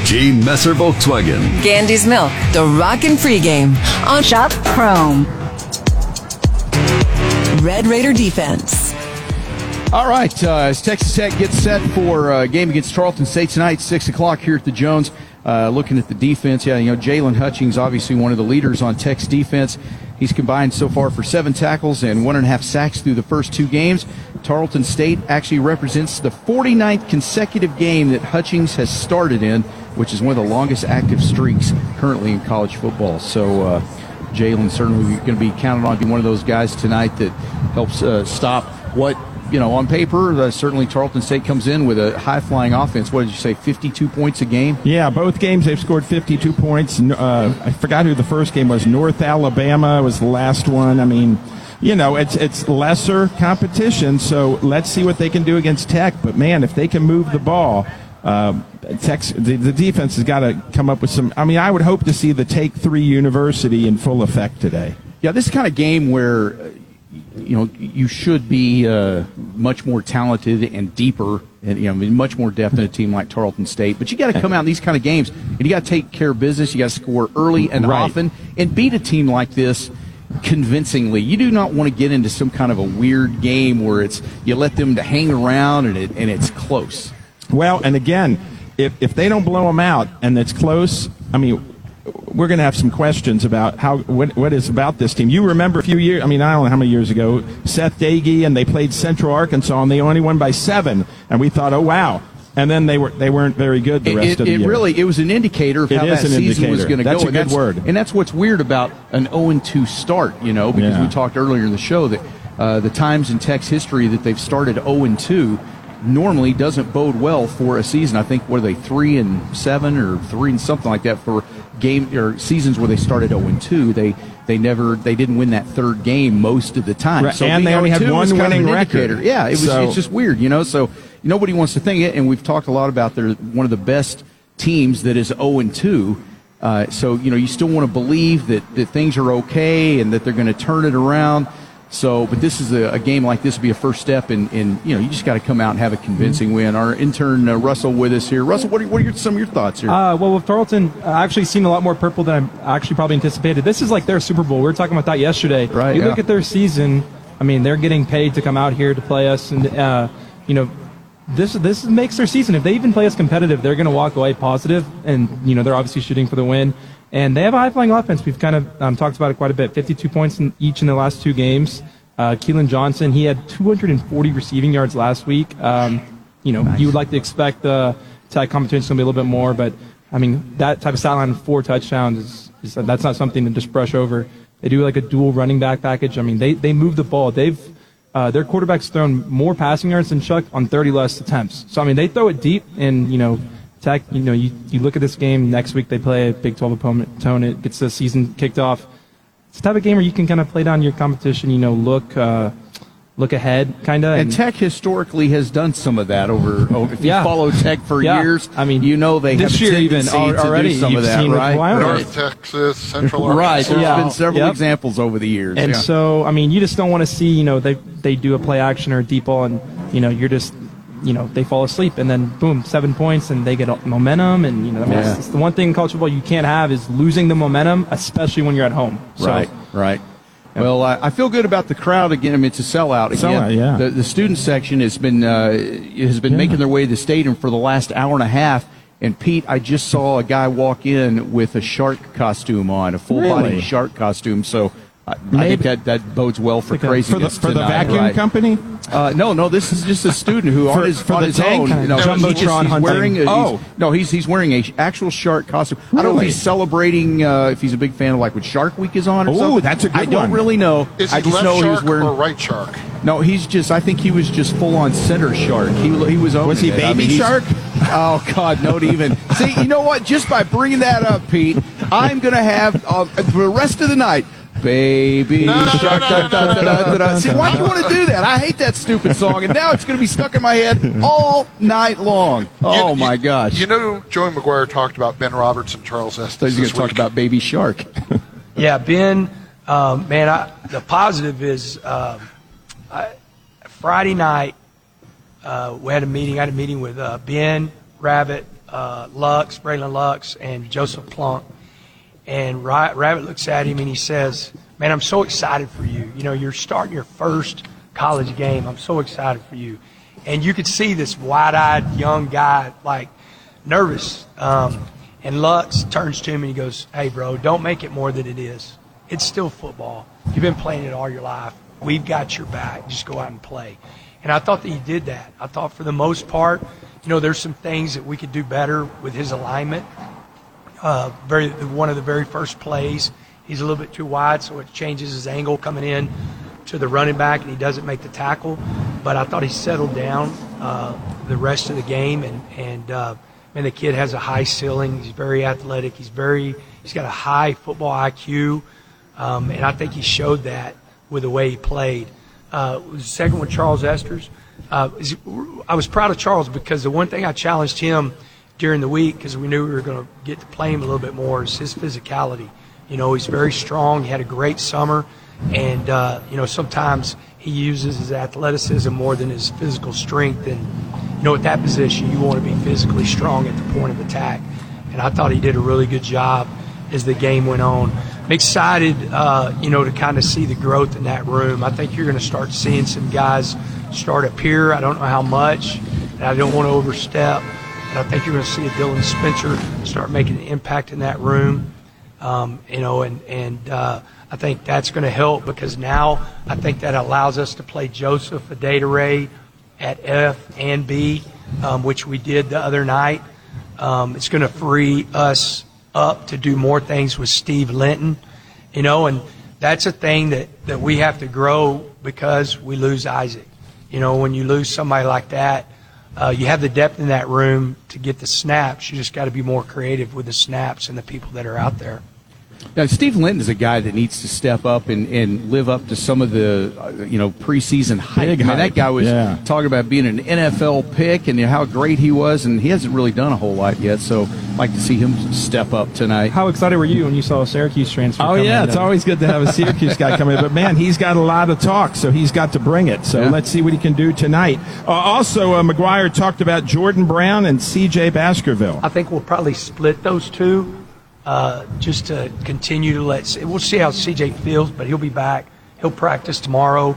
G. Messer Volkswagen, Gandy's Milk, the Rockin' Pregame on Shop Chrome. Red Raider Defense. All right, uh, as Texas Tech gets set for a game against Tarleton State tonight, six o'clock here at the Jones. Uh, looking at the defense, yeah, you know Jaylon Hutchings, obviously one of the leaders on Tech's defense. He's combined so far for seven tackles and one and a half sacks through the first two games. Tarleton State actually represents the 49th consecutive game that Hutchings has started in, which is one of the longest active streaks currently in college football. So. Uh, Jaylon certainly going to be counted on to be one of those guys tonight that helps uh, stop what you know on paper. Uh, certainly, Tarleton State comes in with a high flying offense. What did you say? Fifty-two points a game. Yeah, both games they've scored 52 points. Uh, I forgot who the first game was. North Alabama was the last one. I mean, you know, it's it's lesser competition, so let's see what they can do against Tech. But man, if they can move the ball, uh, Tech's the, the defense has got to come up with some. I mean, I would hope to see the Take Three University in full effect today. Yeah, this is kind of game where uh, you know you should be uh, much more talented and deeper, and you know much more depth in a team like Tarleton State. But you got to come out in these kind of games, and you got to take care of business. You got to score early and Right. often, and beat a team like this convincingly. You do not want to get into some kind of a weird game where it's you let them to hang around and it and it's close. Well, and again, if, if they don't blow them out and it's close, I mean, we're going to have some questions about how what, what is about this team. You remember a few years, I mean, I don't know how many years ago, Seth Doege and they played Central Arkansas and they only won by seven. And we thought, oh, wow, and then they were they weren't very good the It, rest it, of the it year. really it was an indicator of It how that season was indicator. going to That's go. a and good word. And that's what's weird about an 0 2 start, you know, because Yeah. we talked earlier in the show that uh, the times in Tech's history that they've started 0 2 normally doesn't bode well for a season. I think were they three and seven or three and something like that for game or seasons where they started 0 and 2. They they never they didn't win that third game most of the time. Right, So and they only had one winning record. Yeah, it was So- it's just weird, you know. So nobody wants to think it, and we've talked a lot about they're one of the best teams that is 0 and 2. Uh, so you know you still want to believe that, that things are okay and that they're going to turn it around. So, but this is a, a game like this would be a first step in, in you know you just got to come out and have a convincing win. Our intern uh, Russell with us here. Russell, what are, what are your, some of your thoughts here? Uh, well, with Tarleton, I actually seen a lot more purple than I actually probably anticipated. This is like their Super Bowl. We were talking about that yesterday. Right, You yeah. look at their season. I mean, they're getting paid to come out here to play us, and uh, you know, this this makes their season. If they even play us competitive, they're going to walk away positive, and you know, they're obviously shooting for the win. And they have a high flying offense. We've kind of um, talked about it quite a bit. 52 points in each in the last two games. Uh, Keelan Johnson, he had 240 receiving yards last week. Um, you know, you would like to expect the tag competition to be a little bit more, but I mean, that type of stat line, four touchdowns, is, is that's not something to just brush over. They do like a dual running back package. I mean, they, they move the ball. They've uh, their quarterback's thrown more passing yards than Shough on 30 less attempts. So I mean, they throw it deep, and you know, Tech. You know, you, you look at this game next week. They play a Big 12 opponent. tone it, gets the season kicked off. It's the type of game where you can kind of play down your competition. You know, look uh, look ahead, kind of. and Tech historically has done some of that over. over if Yeah. you follow Tech for Yeah. years, I mean, you know they this have year even tendency to already do some of that, right? Wyoming. North Texas, Central Right. Arkansas. There's Yeah. been several Yep. examples over the years. And yeah. so, I mean, you just don't want to see, you know, they they do a play action or a deep ball, and you know, you're just, you know, they fall asleep, and then boom, seven points, and they get momentum, and you know, I mean, Yeah. the one thing in college football you can't have is losing the momentum, especially when you're at home. So, Right, right. Well, I, I feel good about the crowd again. I mean, it's a sellout again. Sellout, yeah. The, the student section has been uh, has been making their way to the stadium for the last hour and a half. And Pete, I just saw a guy walk in with a shark costume on, a full body Really? shark costume. So I, I think that, that bodes well for Like a- for the for the tonight, vacuum right? company. Uh, no, no, this is just a student who For- on his, for on the his tank own. kind of no, he jumbotron just- he's hunting. wearing. A, he's- Oh. no, he's he's wearing a actual shark costume. I don't know if Really? he's celebrating. Uh, if he's a big fan of like when Shark Week is on or Ooh, something. that's a good I don't one. really know. Is I he just left know he was shark wearing. or right shark? No, he's just. I think he was just full on center shark. He he was. owning Was he it. I baby mean, shark? [LAUGHS] Oh God, don't even. See, you know what? Just by bringing that up, Pete, I'm gonna have uh, for the rest of the night. Baby No, shark. no, no, See, why do you want to do that? I hate that stupid song, and now it's going to be stuck in my head all night long. Oh You- my you- gosh! You know, Joey McGuire talked about Ben Roberts and Charles Esters. So he's going to talk about Baby Shark. [LAUGHS] Yeah, Ben, um, man, I, the positive is um, I, Friday night uh, we had a meeting. I had a meeting with uh, Ben, Rabbit, uh, Lux, Braylon Lux, and Joseph Plunk. And Rabbit looks at him and he says, "Man, I'm so excited for you. You know, you're starting your first college game. I'm so excited for you." And you could see this wide-eyed young guy, like nervous. Um, and Lux turns to him and he goes, "Hey, bro, don't make it more than it is. It's still football. You've been playing it all your life. We've got your back. Just go out and play." And I thought that he did that. I thought for the most part, you know, there's some things that we could do better with his alignment. Uh, very one of the very first plays, he's a little bit too wide, so it changes his angle coming in to the running back, and he doesn't make the tackle. But I thought he settled down uh, the rest of the game, and and uh, man, the kid has a high ceiling. He's very athletic. He's very he's got a high football IQ, um, and I think he showed that with the way he played. Uh, second one, Charles Esters. Uh, I was proud of Charles because the one thing I challenged him during the week because we knew we were going to get to play him a little bit more is his physicality. You know, he's very strong. He had a great summer, and uh, you know sometimes he uses his athleticism more than his physical strength. And you know, at that position, you want to be physically strong at the point of attack. And I thought he did a really good job as the game went on. I'm excited, uh, you know, to kind of see the growth in that room. I think you're going to start seeing some guys start up here. I don't know how much, and I don't want to overstep. And I think you're going to see a Dylan Spencer start making an impact in that room. Um, you know, and and uh, I think that's going to help because now I think that allows us to play Joseph Adedire at F and B. um, which we did the other night. Um, it's going to free us up to do more things with Steve Linton, you know, and that's a thing that, that we have to grow because we lose Isaac. You know, when you lose somebody like that, uh, you have the depth in that room to get the snaps. You just got to be more creative with the snaps and the people that are out there. Now, Steve Linton is a guy that needs to step up and, and live up to some of the, uh, you know, preseason hype. Big I mean, that guy was Yeah. talking about being an NFL pick and how great he was, and he hasn't really done a whole lot yet. So, I'd like to see him step up tonight. How excited were you when you saw a Syracuse transfer? Oh come yeah, in? it's always good to have a Syracuse guy come in. But man, he's got a lot of talk, so he's got to bring it. So Yeah. let's see what he can do tonight. Uh, also, uh, McGuire talked about Jordan Brown and C.J. Baskerville. I think we'll probably split those two uh, just to continue to let. We'll see how CJ feels, but he'll be back. He'll practice tomorrow.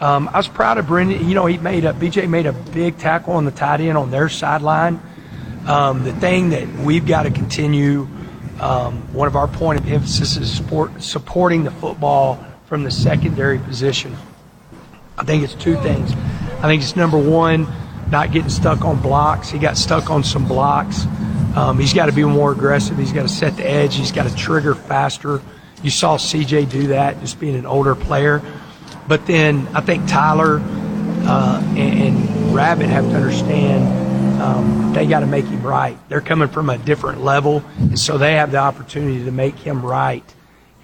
Um, I was proud of Brendan. You know, he made a BJ made a big tackle on the tight end on their sideline. Um, the thing that we've got to continue, um, one of our point of emphasis is support, supporting the football from the secondary position. I think it's two things. I think it's number one, not getting stuck on blocks. He got stuck on some blocks. Um, he's got to be more aggressive. He's got to set the edge. He's got to trigger faster. You saw CJ do that, just being an older player. But then I think Tyler uh, and, and Rabbit have to understand um, they got to make him right. They're coming from a different level, and so they have the opportunity to make him right.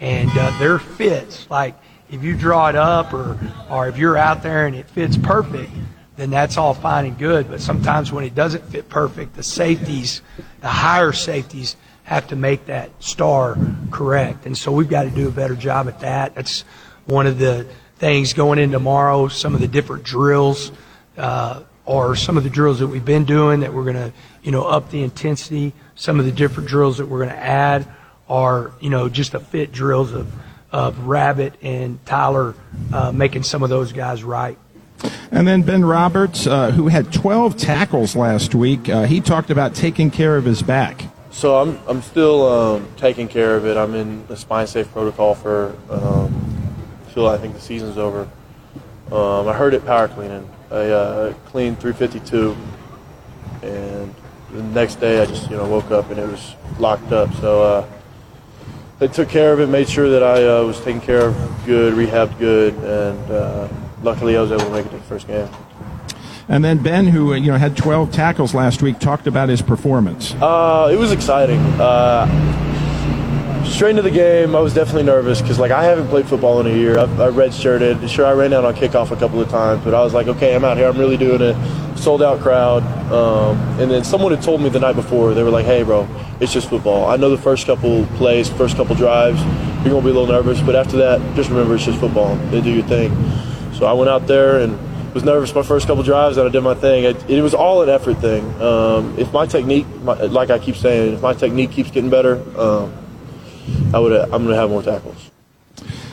And uh, their fits, like if you draw it up or, or if you're out there and it fits perfect, then that's all fine and good. But sometimes when it doesn't fit perfect, the safeties, the higher safeties, have to make that star correct. And so we've got to do a better job at that. That's one of the things going in tomorrow, some of the different drills, uh, or some of the drills that we've been doing that we're going to, you know, up the intensity. Some of the different drills that we're going to add are, you know, just the fit drills of, of Rabbit and Tyler uh, making some of those guys right. And then Ben Roberts, uh, who had 12 tackles last week, uh, he talked about taking care of his back. So I'm I'm still um, taking care of it. I'm in the spine safe protocol for um, I think the season's over. Um, I heard it power cleaning. I uh, cleaned 352, and the next day I just you know woke up and it was locked up. So uh, they took care of it, made sure that I uh, was taken care of good, rehabbed good, and uh, luckily I was able to make it to the first game. And then Ben, who uh, you know had 12 tackles last week, talked about his performance. Uh, it was exciting. Uh, straight into the game, I was definitely nervous because like I haven't played football in a year. I've, I redshirted. Sure, I ran out on kickoff a couple of times, but I was like, okay, I'm out here. I'm really doing it. Sold out crowd. Um, and then someone had told me the night before. They were like, hey, bro, it's just football. I know the first couple plays, first couple drives, you're gonna be a little nervous, but after that, just remember it's just football. They do your thing. So I went out there and was nervous my first couple drives, and I did my thing. It, it was all an effort thing. Um, if my technique, my, like I keep saying, if my technique keeps getting better, um, I would. I'm going to have more tackles.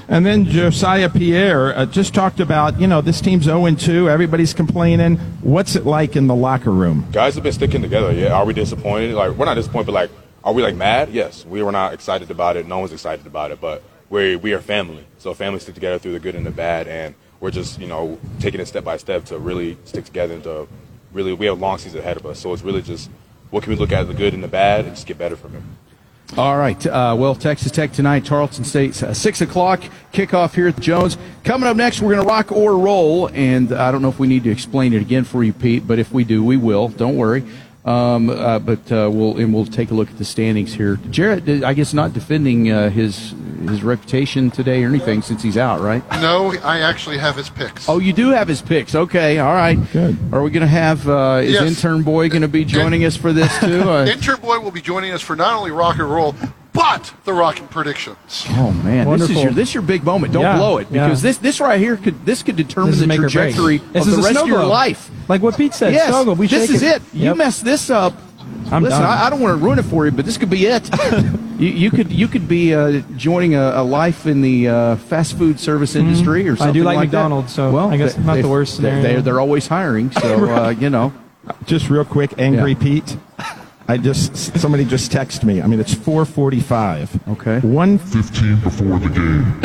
And then Jesiah Pierre uh, just talked about, you know, this team's 0 2. Everybody's complaining. What's it like in the locker room? guys have been sticking together. Yeah, are we disappointed? Like we're not disappointed, but like, are we like mad? Yes, we were not excited about it. No one's excited about it, but we we are family. So families stick together through the good and the bad, and we're just you know taking it step by step to really stick together and to really we have a long season ahead of us. So it's really just what can we look at the good and the bad and just get better from it. All right. Uh, well, Texas Tech tonight, Tarleton State, uh, 6 o'clock kickoff here at Jones. Coming up next, we're going to rock or roll. And I don't know if we need to explain it again for you, Pete, but if we do, we will. Don't worry. Um, uh, but uh, we'll and we'll take a look at the standings here. Jarret, I guess, not defending uh, his his reputation today or anything since he's out, right? No, I actually have his picks. Oh, you do have his picks. Okay, all right. Good. Are we going to have uh, is Yes. intern boy going to be joining us for this too? [LAUGHS] Uh, Intern Boy will be joining us for not only rock and roll, but the rockin' predictions. Oh man, this is your this is your big moment. Don't Yeah, blow it yeah. because this this right here could this could determine This the make or break. trajectory of the rest of your life. Like what Pete said, Yes, snow globe, we this is it. it. You Yep. mess this up. I'm Listen, done. I, I don't want to ruin it for you, but this could be it. [LAUGHS] you, you could you could be uh, joining a, a life in the uh, fast food service industry or Mm-hmm. I something do like that. McDonald's, so well, I guess not the worst they- scenario. They're, they're always hiring, so [LAUGHS] uh, you know. Just real quick, Angry Pete. I just somebody just texted me. I mean, it's 4:45. Okay. One Fifteen before the game.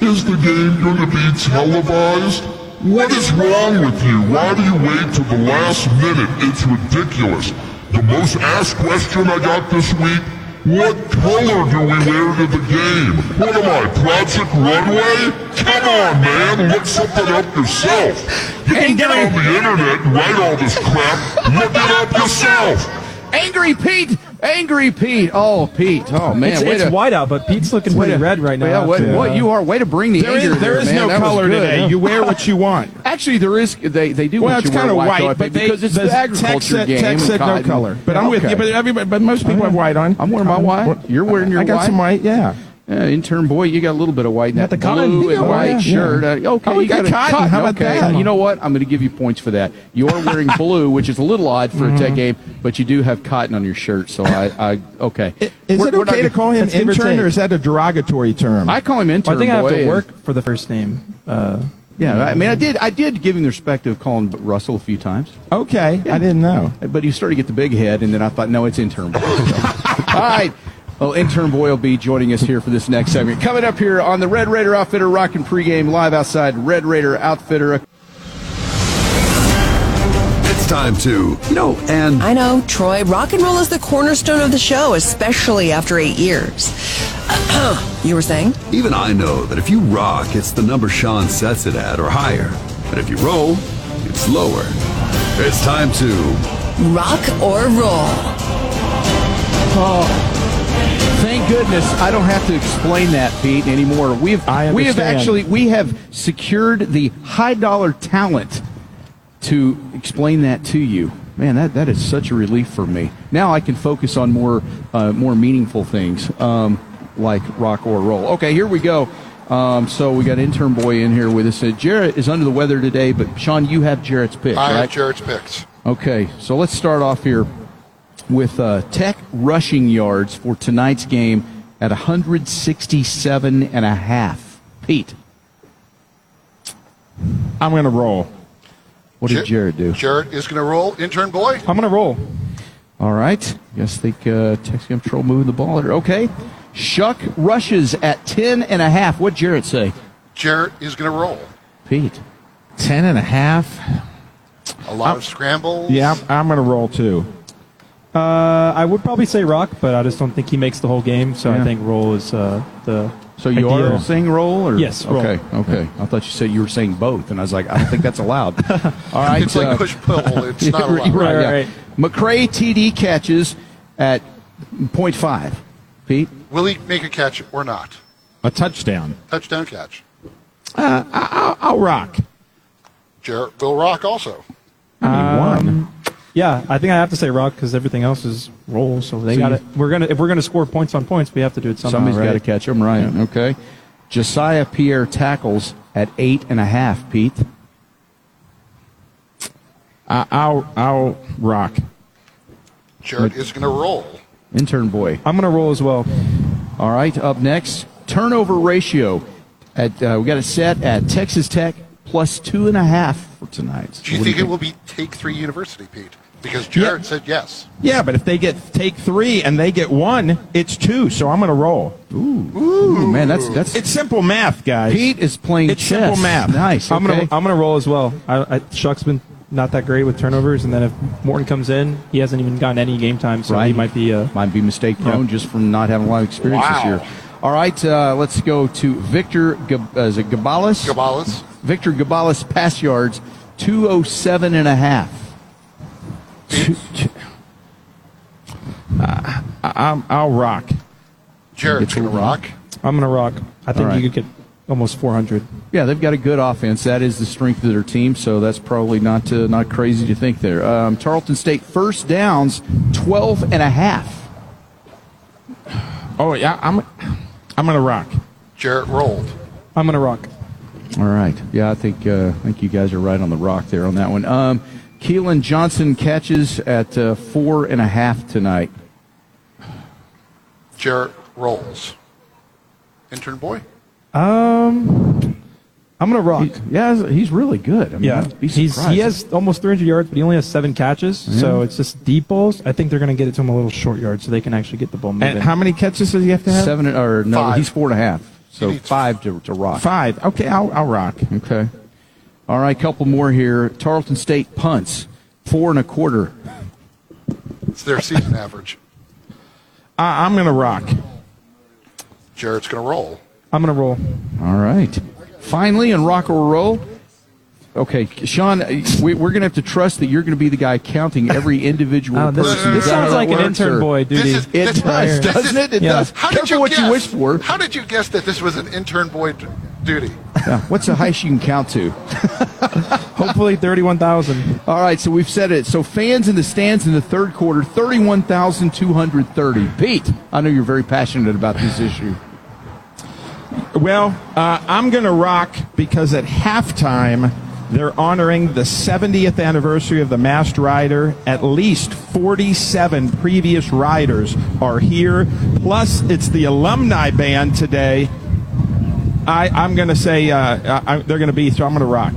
Is the game going to be televised? What is wrong with you? Why do you wait till the last minute? It's ridiculous. The most asked question I got this week, what color do we wear to the game? What am I, Project Runway? Come on, man, look something up yourself. You can get on the internet and write all this crap. Look it up yourself. Angry Pete! Angry Pete! Oh, Pete! Oh man, it's, it's to, white out, but Pete's looking pretty to- red right now. Yeah, what, what you are? Way to bring the There is- anger there is man. no That color today. You wear what you want. [LAUGHS] Actually, there is. They they do. Well, it's kind of white, white, but they, because it's the agriculture said, game. Tech said no color. But I'm with Okay. you. But everybody, but most people have white on. I'm wearing my white. You're wearing your I got white. some white. Yeah. Yeah, intern boy, you got a little bit of white. in Got that the cotton. blue You and got white white, shirt. Uh, okay, Oh, you got a cotton. How about okay. that? You know what? I'm going to give you points for that. You're wearing [LAUGHS] blue, which is a little odd for a tech game, but you do have cotton on your shirt. So I, I okay. Is We're- it we're not okay to call him Let's give or intern, or is that a derogatory term? I call him intern. I think I have boy, to and- work for the first name. Uh, Yeah, I mean, I did. I did give him the respect of calling Russell a few times. Okay, I didn't know. But he started to get the big head, and then I thought, no, it's intern boy. [LAUGHS] All right. Well, intern boy will be joining us here for this next segment. Coming up here on the Red Raider Outfitter Rockin' Pregame live outside Red Raider Outfitter. It's time to, you know, and I know, Troy. Rock and roll is the cornerstone of the show, especially after eight years. [CLEARS THROAT] you were saying? even I know that if you rock, it's the number Sean sets it at or higher. But if you roll, it's lower. It's time to Rock or roll. Oh, thank goodness I don't have to explain that, Pete, anymore. We've I we have actually we have secured the high dollar talent to explain that to you. Man, that, that is such a relief for me. Now I can focus on more uh, more meaningful things um, like rock or roll. Okay, here we go. Um, so we got intern boy in here with us. Uh, Jarret is under the weather today, but Sean, you have Jarret's pick, I right? have Jarret's picks. Okay, so let's start off here with uh, Tech rushing yards for tonight's game at 167 and a half. Pete, I'm going to roll. what did Jarret do? Jarret is going to roll. Intern boy. I'm gonna roll. All right, guess think uh, Tech's going to control moving the ball here. Okay, Shough rushes at 10 and a half. What'd Jarret say? Jarret is going to roll. Pete, 10 and A half. A lot of scrambles. Yeah, I'm, I'm going to roll too. Uh, I would probably say rock, but I just don't think he makes the whole game. So Yeah. I think roll is uh, the. so you ideal. are saying roll or Yes, roll. Okay, okay. I thought you said you were saying both, and I was like, I don't think that's allowed. [LAUGHS] All right, It's like uh, push pull. [LAUGHS] It's not allowed. right, Right, yeah. right. McCray TD catches at five. Pete? Will he make a catch or not? A touchdown. Touchdown catch. Uh, I, I'll, I'll rock. Jarret will rock also. one. Yeah, I think I have to say rock because everything else is roll. So they So got it. We're gonna if we're gonna score points on points, we have to do it somehow. Somebody's right? got to catch him, right? Okay. Jesiah Pierre tackles at eight and a half. Pete. I, I'll, I'll rock. Jarret is going to roll. Intern boy. I'm gonna roll as well. All right. Up next, turnover ratio. At uh, we got it set at Texas Tech plus two and a half for tonight. Do you What think it will be Take Three University, Pete? Because Yeah. Jarret said yes. Yeah, but if they get take three and they get one, it's two. So I'm going to roll. Ooh, man, that's that's. It's simple math, guys. Pete is playing It's chess. simple math. Nice. I'm gonna I'm gonna roll as well. I, I, Shough's been not that great with turnovers, and then if Morton comes in, he hasn't even gotten any game time, so Right. he might be. Uh, Might be mistake prone just from not having a lot of experience this year. All right, uh, let's go to Victor. Gab- uh, is it Gabalis? Gabalis. Victor Gabalis pass yards, 207 and a half. I, I'm, I'll rock. Jarret's Get going to to rock. I'm gonna rock. I think All right. you could get almost 400. Yeah, they've got a good offense. That is the strength of their team, so that's probably not uh, not crazy to think there. Um, Tarleton State first downs, 12 and a half. Oh yeah, I'm I'm gonna rock. Jarret rolled. I'm gonna rock. All right. Yeah, I think uh, I think you guys are right on the rock there on that one. Um, Keelan Johnson catches at uh, four and a half tonight. Jarret rolls. Intern boy. Um, I'm gonna rock. Yeah, he's really good. I mean, Yeah, I'd he's he has almost 300 yards, but he only has seven catches. So it's just deep balls. I think they're going to get it to him a little short yard, so they can actually get the ball moving. And how many catches does he have to have? seven or no, Five. he's four and a half. So five to, to rock. Five. Okay, I'll, I'll rock. Okay. All right, couple more here. Tarleton State punts four and a quarter. It's their season [LAUGHS] average. I, I'm going to rock. Jarret's going to roll. I'm going to roll. All right. Finally, in rock or roll. Okay, Sean, we, we're going to have to trust that you're going to be the guy counting every [LAUGHS] individual Oh, this- person. this sounds like an intern or- boy duty. This is- It this- does, this doesn't is- it? It Yeah. does. How did you what guess? you wish for. How did you guess that this was an intern boy d- duty? Yeah, What's the highest you can count to? [LAUGHS] Hopefully 31,000. All right, so we've said it. So fans in the stands in the third quarter, 31,230. Pete, I know you're very passionate about this issue. Well, uh, I'm going to rock because at halftime, they're honoring the 70th anniversary of the Masked Rider. At least 47 previous riders are here. Plus, it's the alumni band today. I, I'm going to say uh, I, they're going to be, so I'm going to rock.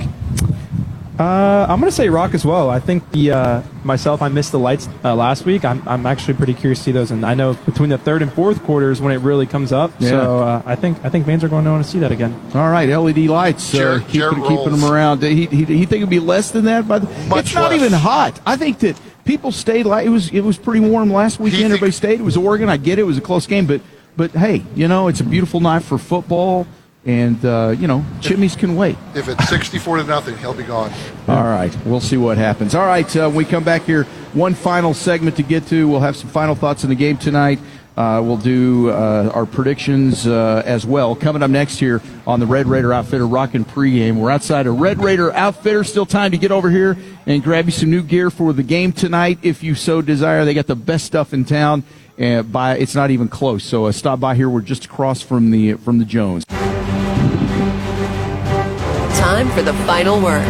Uh, I'm going to say rock as well. I think the uh, myself, I missed the lights uh, last week. I'm, I'm actually pretty curious to see those, and I know between the third and fourth quarters when it really comes up. Yeah. So uh, I think I think fans are going to want to see that again. All right, LED lights, uh, Jarret- keeping, Jarret keeping them around. He, he, he think it'd be less than that? By the, Much it's not less. even hot. I think that people stayed. Like, it was it was pretty warm last weekend. think- Everybody stayed. It was Oregon. I get it. It was a close game, but but hey, you know it's a beautiful night for football, and uh, you know chimneys can wait. If it's 64 to nothing, he'll be gone. All right, we'll see what happens. All right, uh, we come back here, one final segment to get to. We'll have some final thoughts on the game tonight. Uh, we'll do uh, our predictions uh, as well. Coming up next here on the Red Raider Outfitter Rockin' pregame. We're outside a Red Raider Outfitter. Still time to get over here and grab you some new gear for the game tonight, if you so desire. They got the best stuff in town. And by it's not even close. So uh, stop by here. We're just across from the from the Jones. Time for the final word.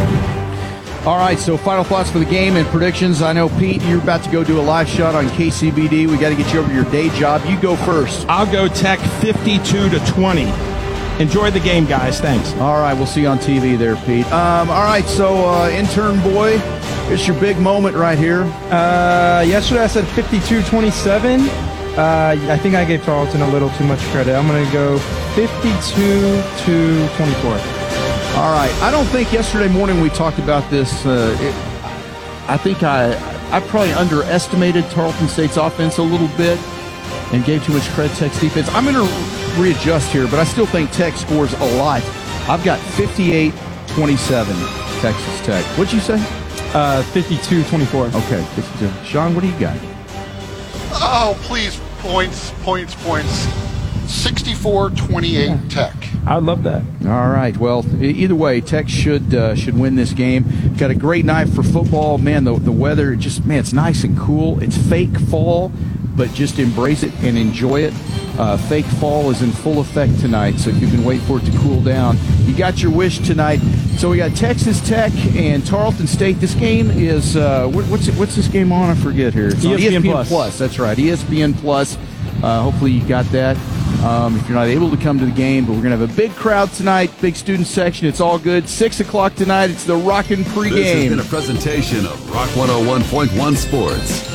All right, so final thoughts for the game and predictions. I know Pete, you're about to go do a live shot on KCBD. We got to get you over to your day job. You go first. I'll go Tech 52 to 20. Enjoy the game, guys. Thanks. All right, we'll see you on TV there, Pete. Um, all right, so uh, intern boy, it's your big moment right here. Uh, yesterday I said 52-27. Uh, I think I gave Tarleton a little too much credit. I'm going to go 52 to 24. All right, I don't think yesterday morning we talked about this. Uh, it, I think I I probably underestimated Tarleton State's offense a little bit and gave too much credit to Tech's defense. I'm going to readjust here, but I still think Tech scores a lot. I've got 58-27 Texas Tech. What'd you say? Uh, 52-24. Okay, 52. Sean, what do you got? Oh, please, points, points, points. 64 28 Tech. I love that. All right. Well, either way, Tech should uh, should win this game. Got a great night for football. Man, the, the weather just man, it's nice and cool. It's fake fall, but just embrace it and enjoy it. Uh, fake fall is in full effect tonight, so if you can wait for it to cool down, you got your wish tonight. So we got Texas Tech and Tarleton State. This game is uh, what, what's it, what's this game on? I forget here. It's on ESPN ESPN Plus. Plus. That's right, ESPN Plus. Uh, hopefully you got that. Um, if you're not able to come to the game, but we're going to have a big crowd tonight, big student section. It's all good. Six o'clock tonight. It's the Rockin' Pregame. This has been a presentation of Rock 101.1 Sports.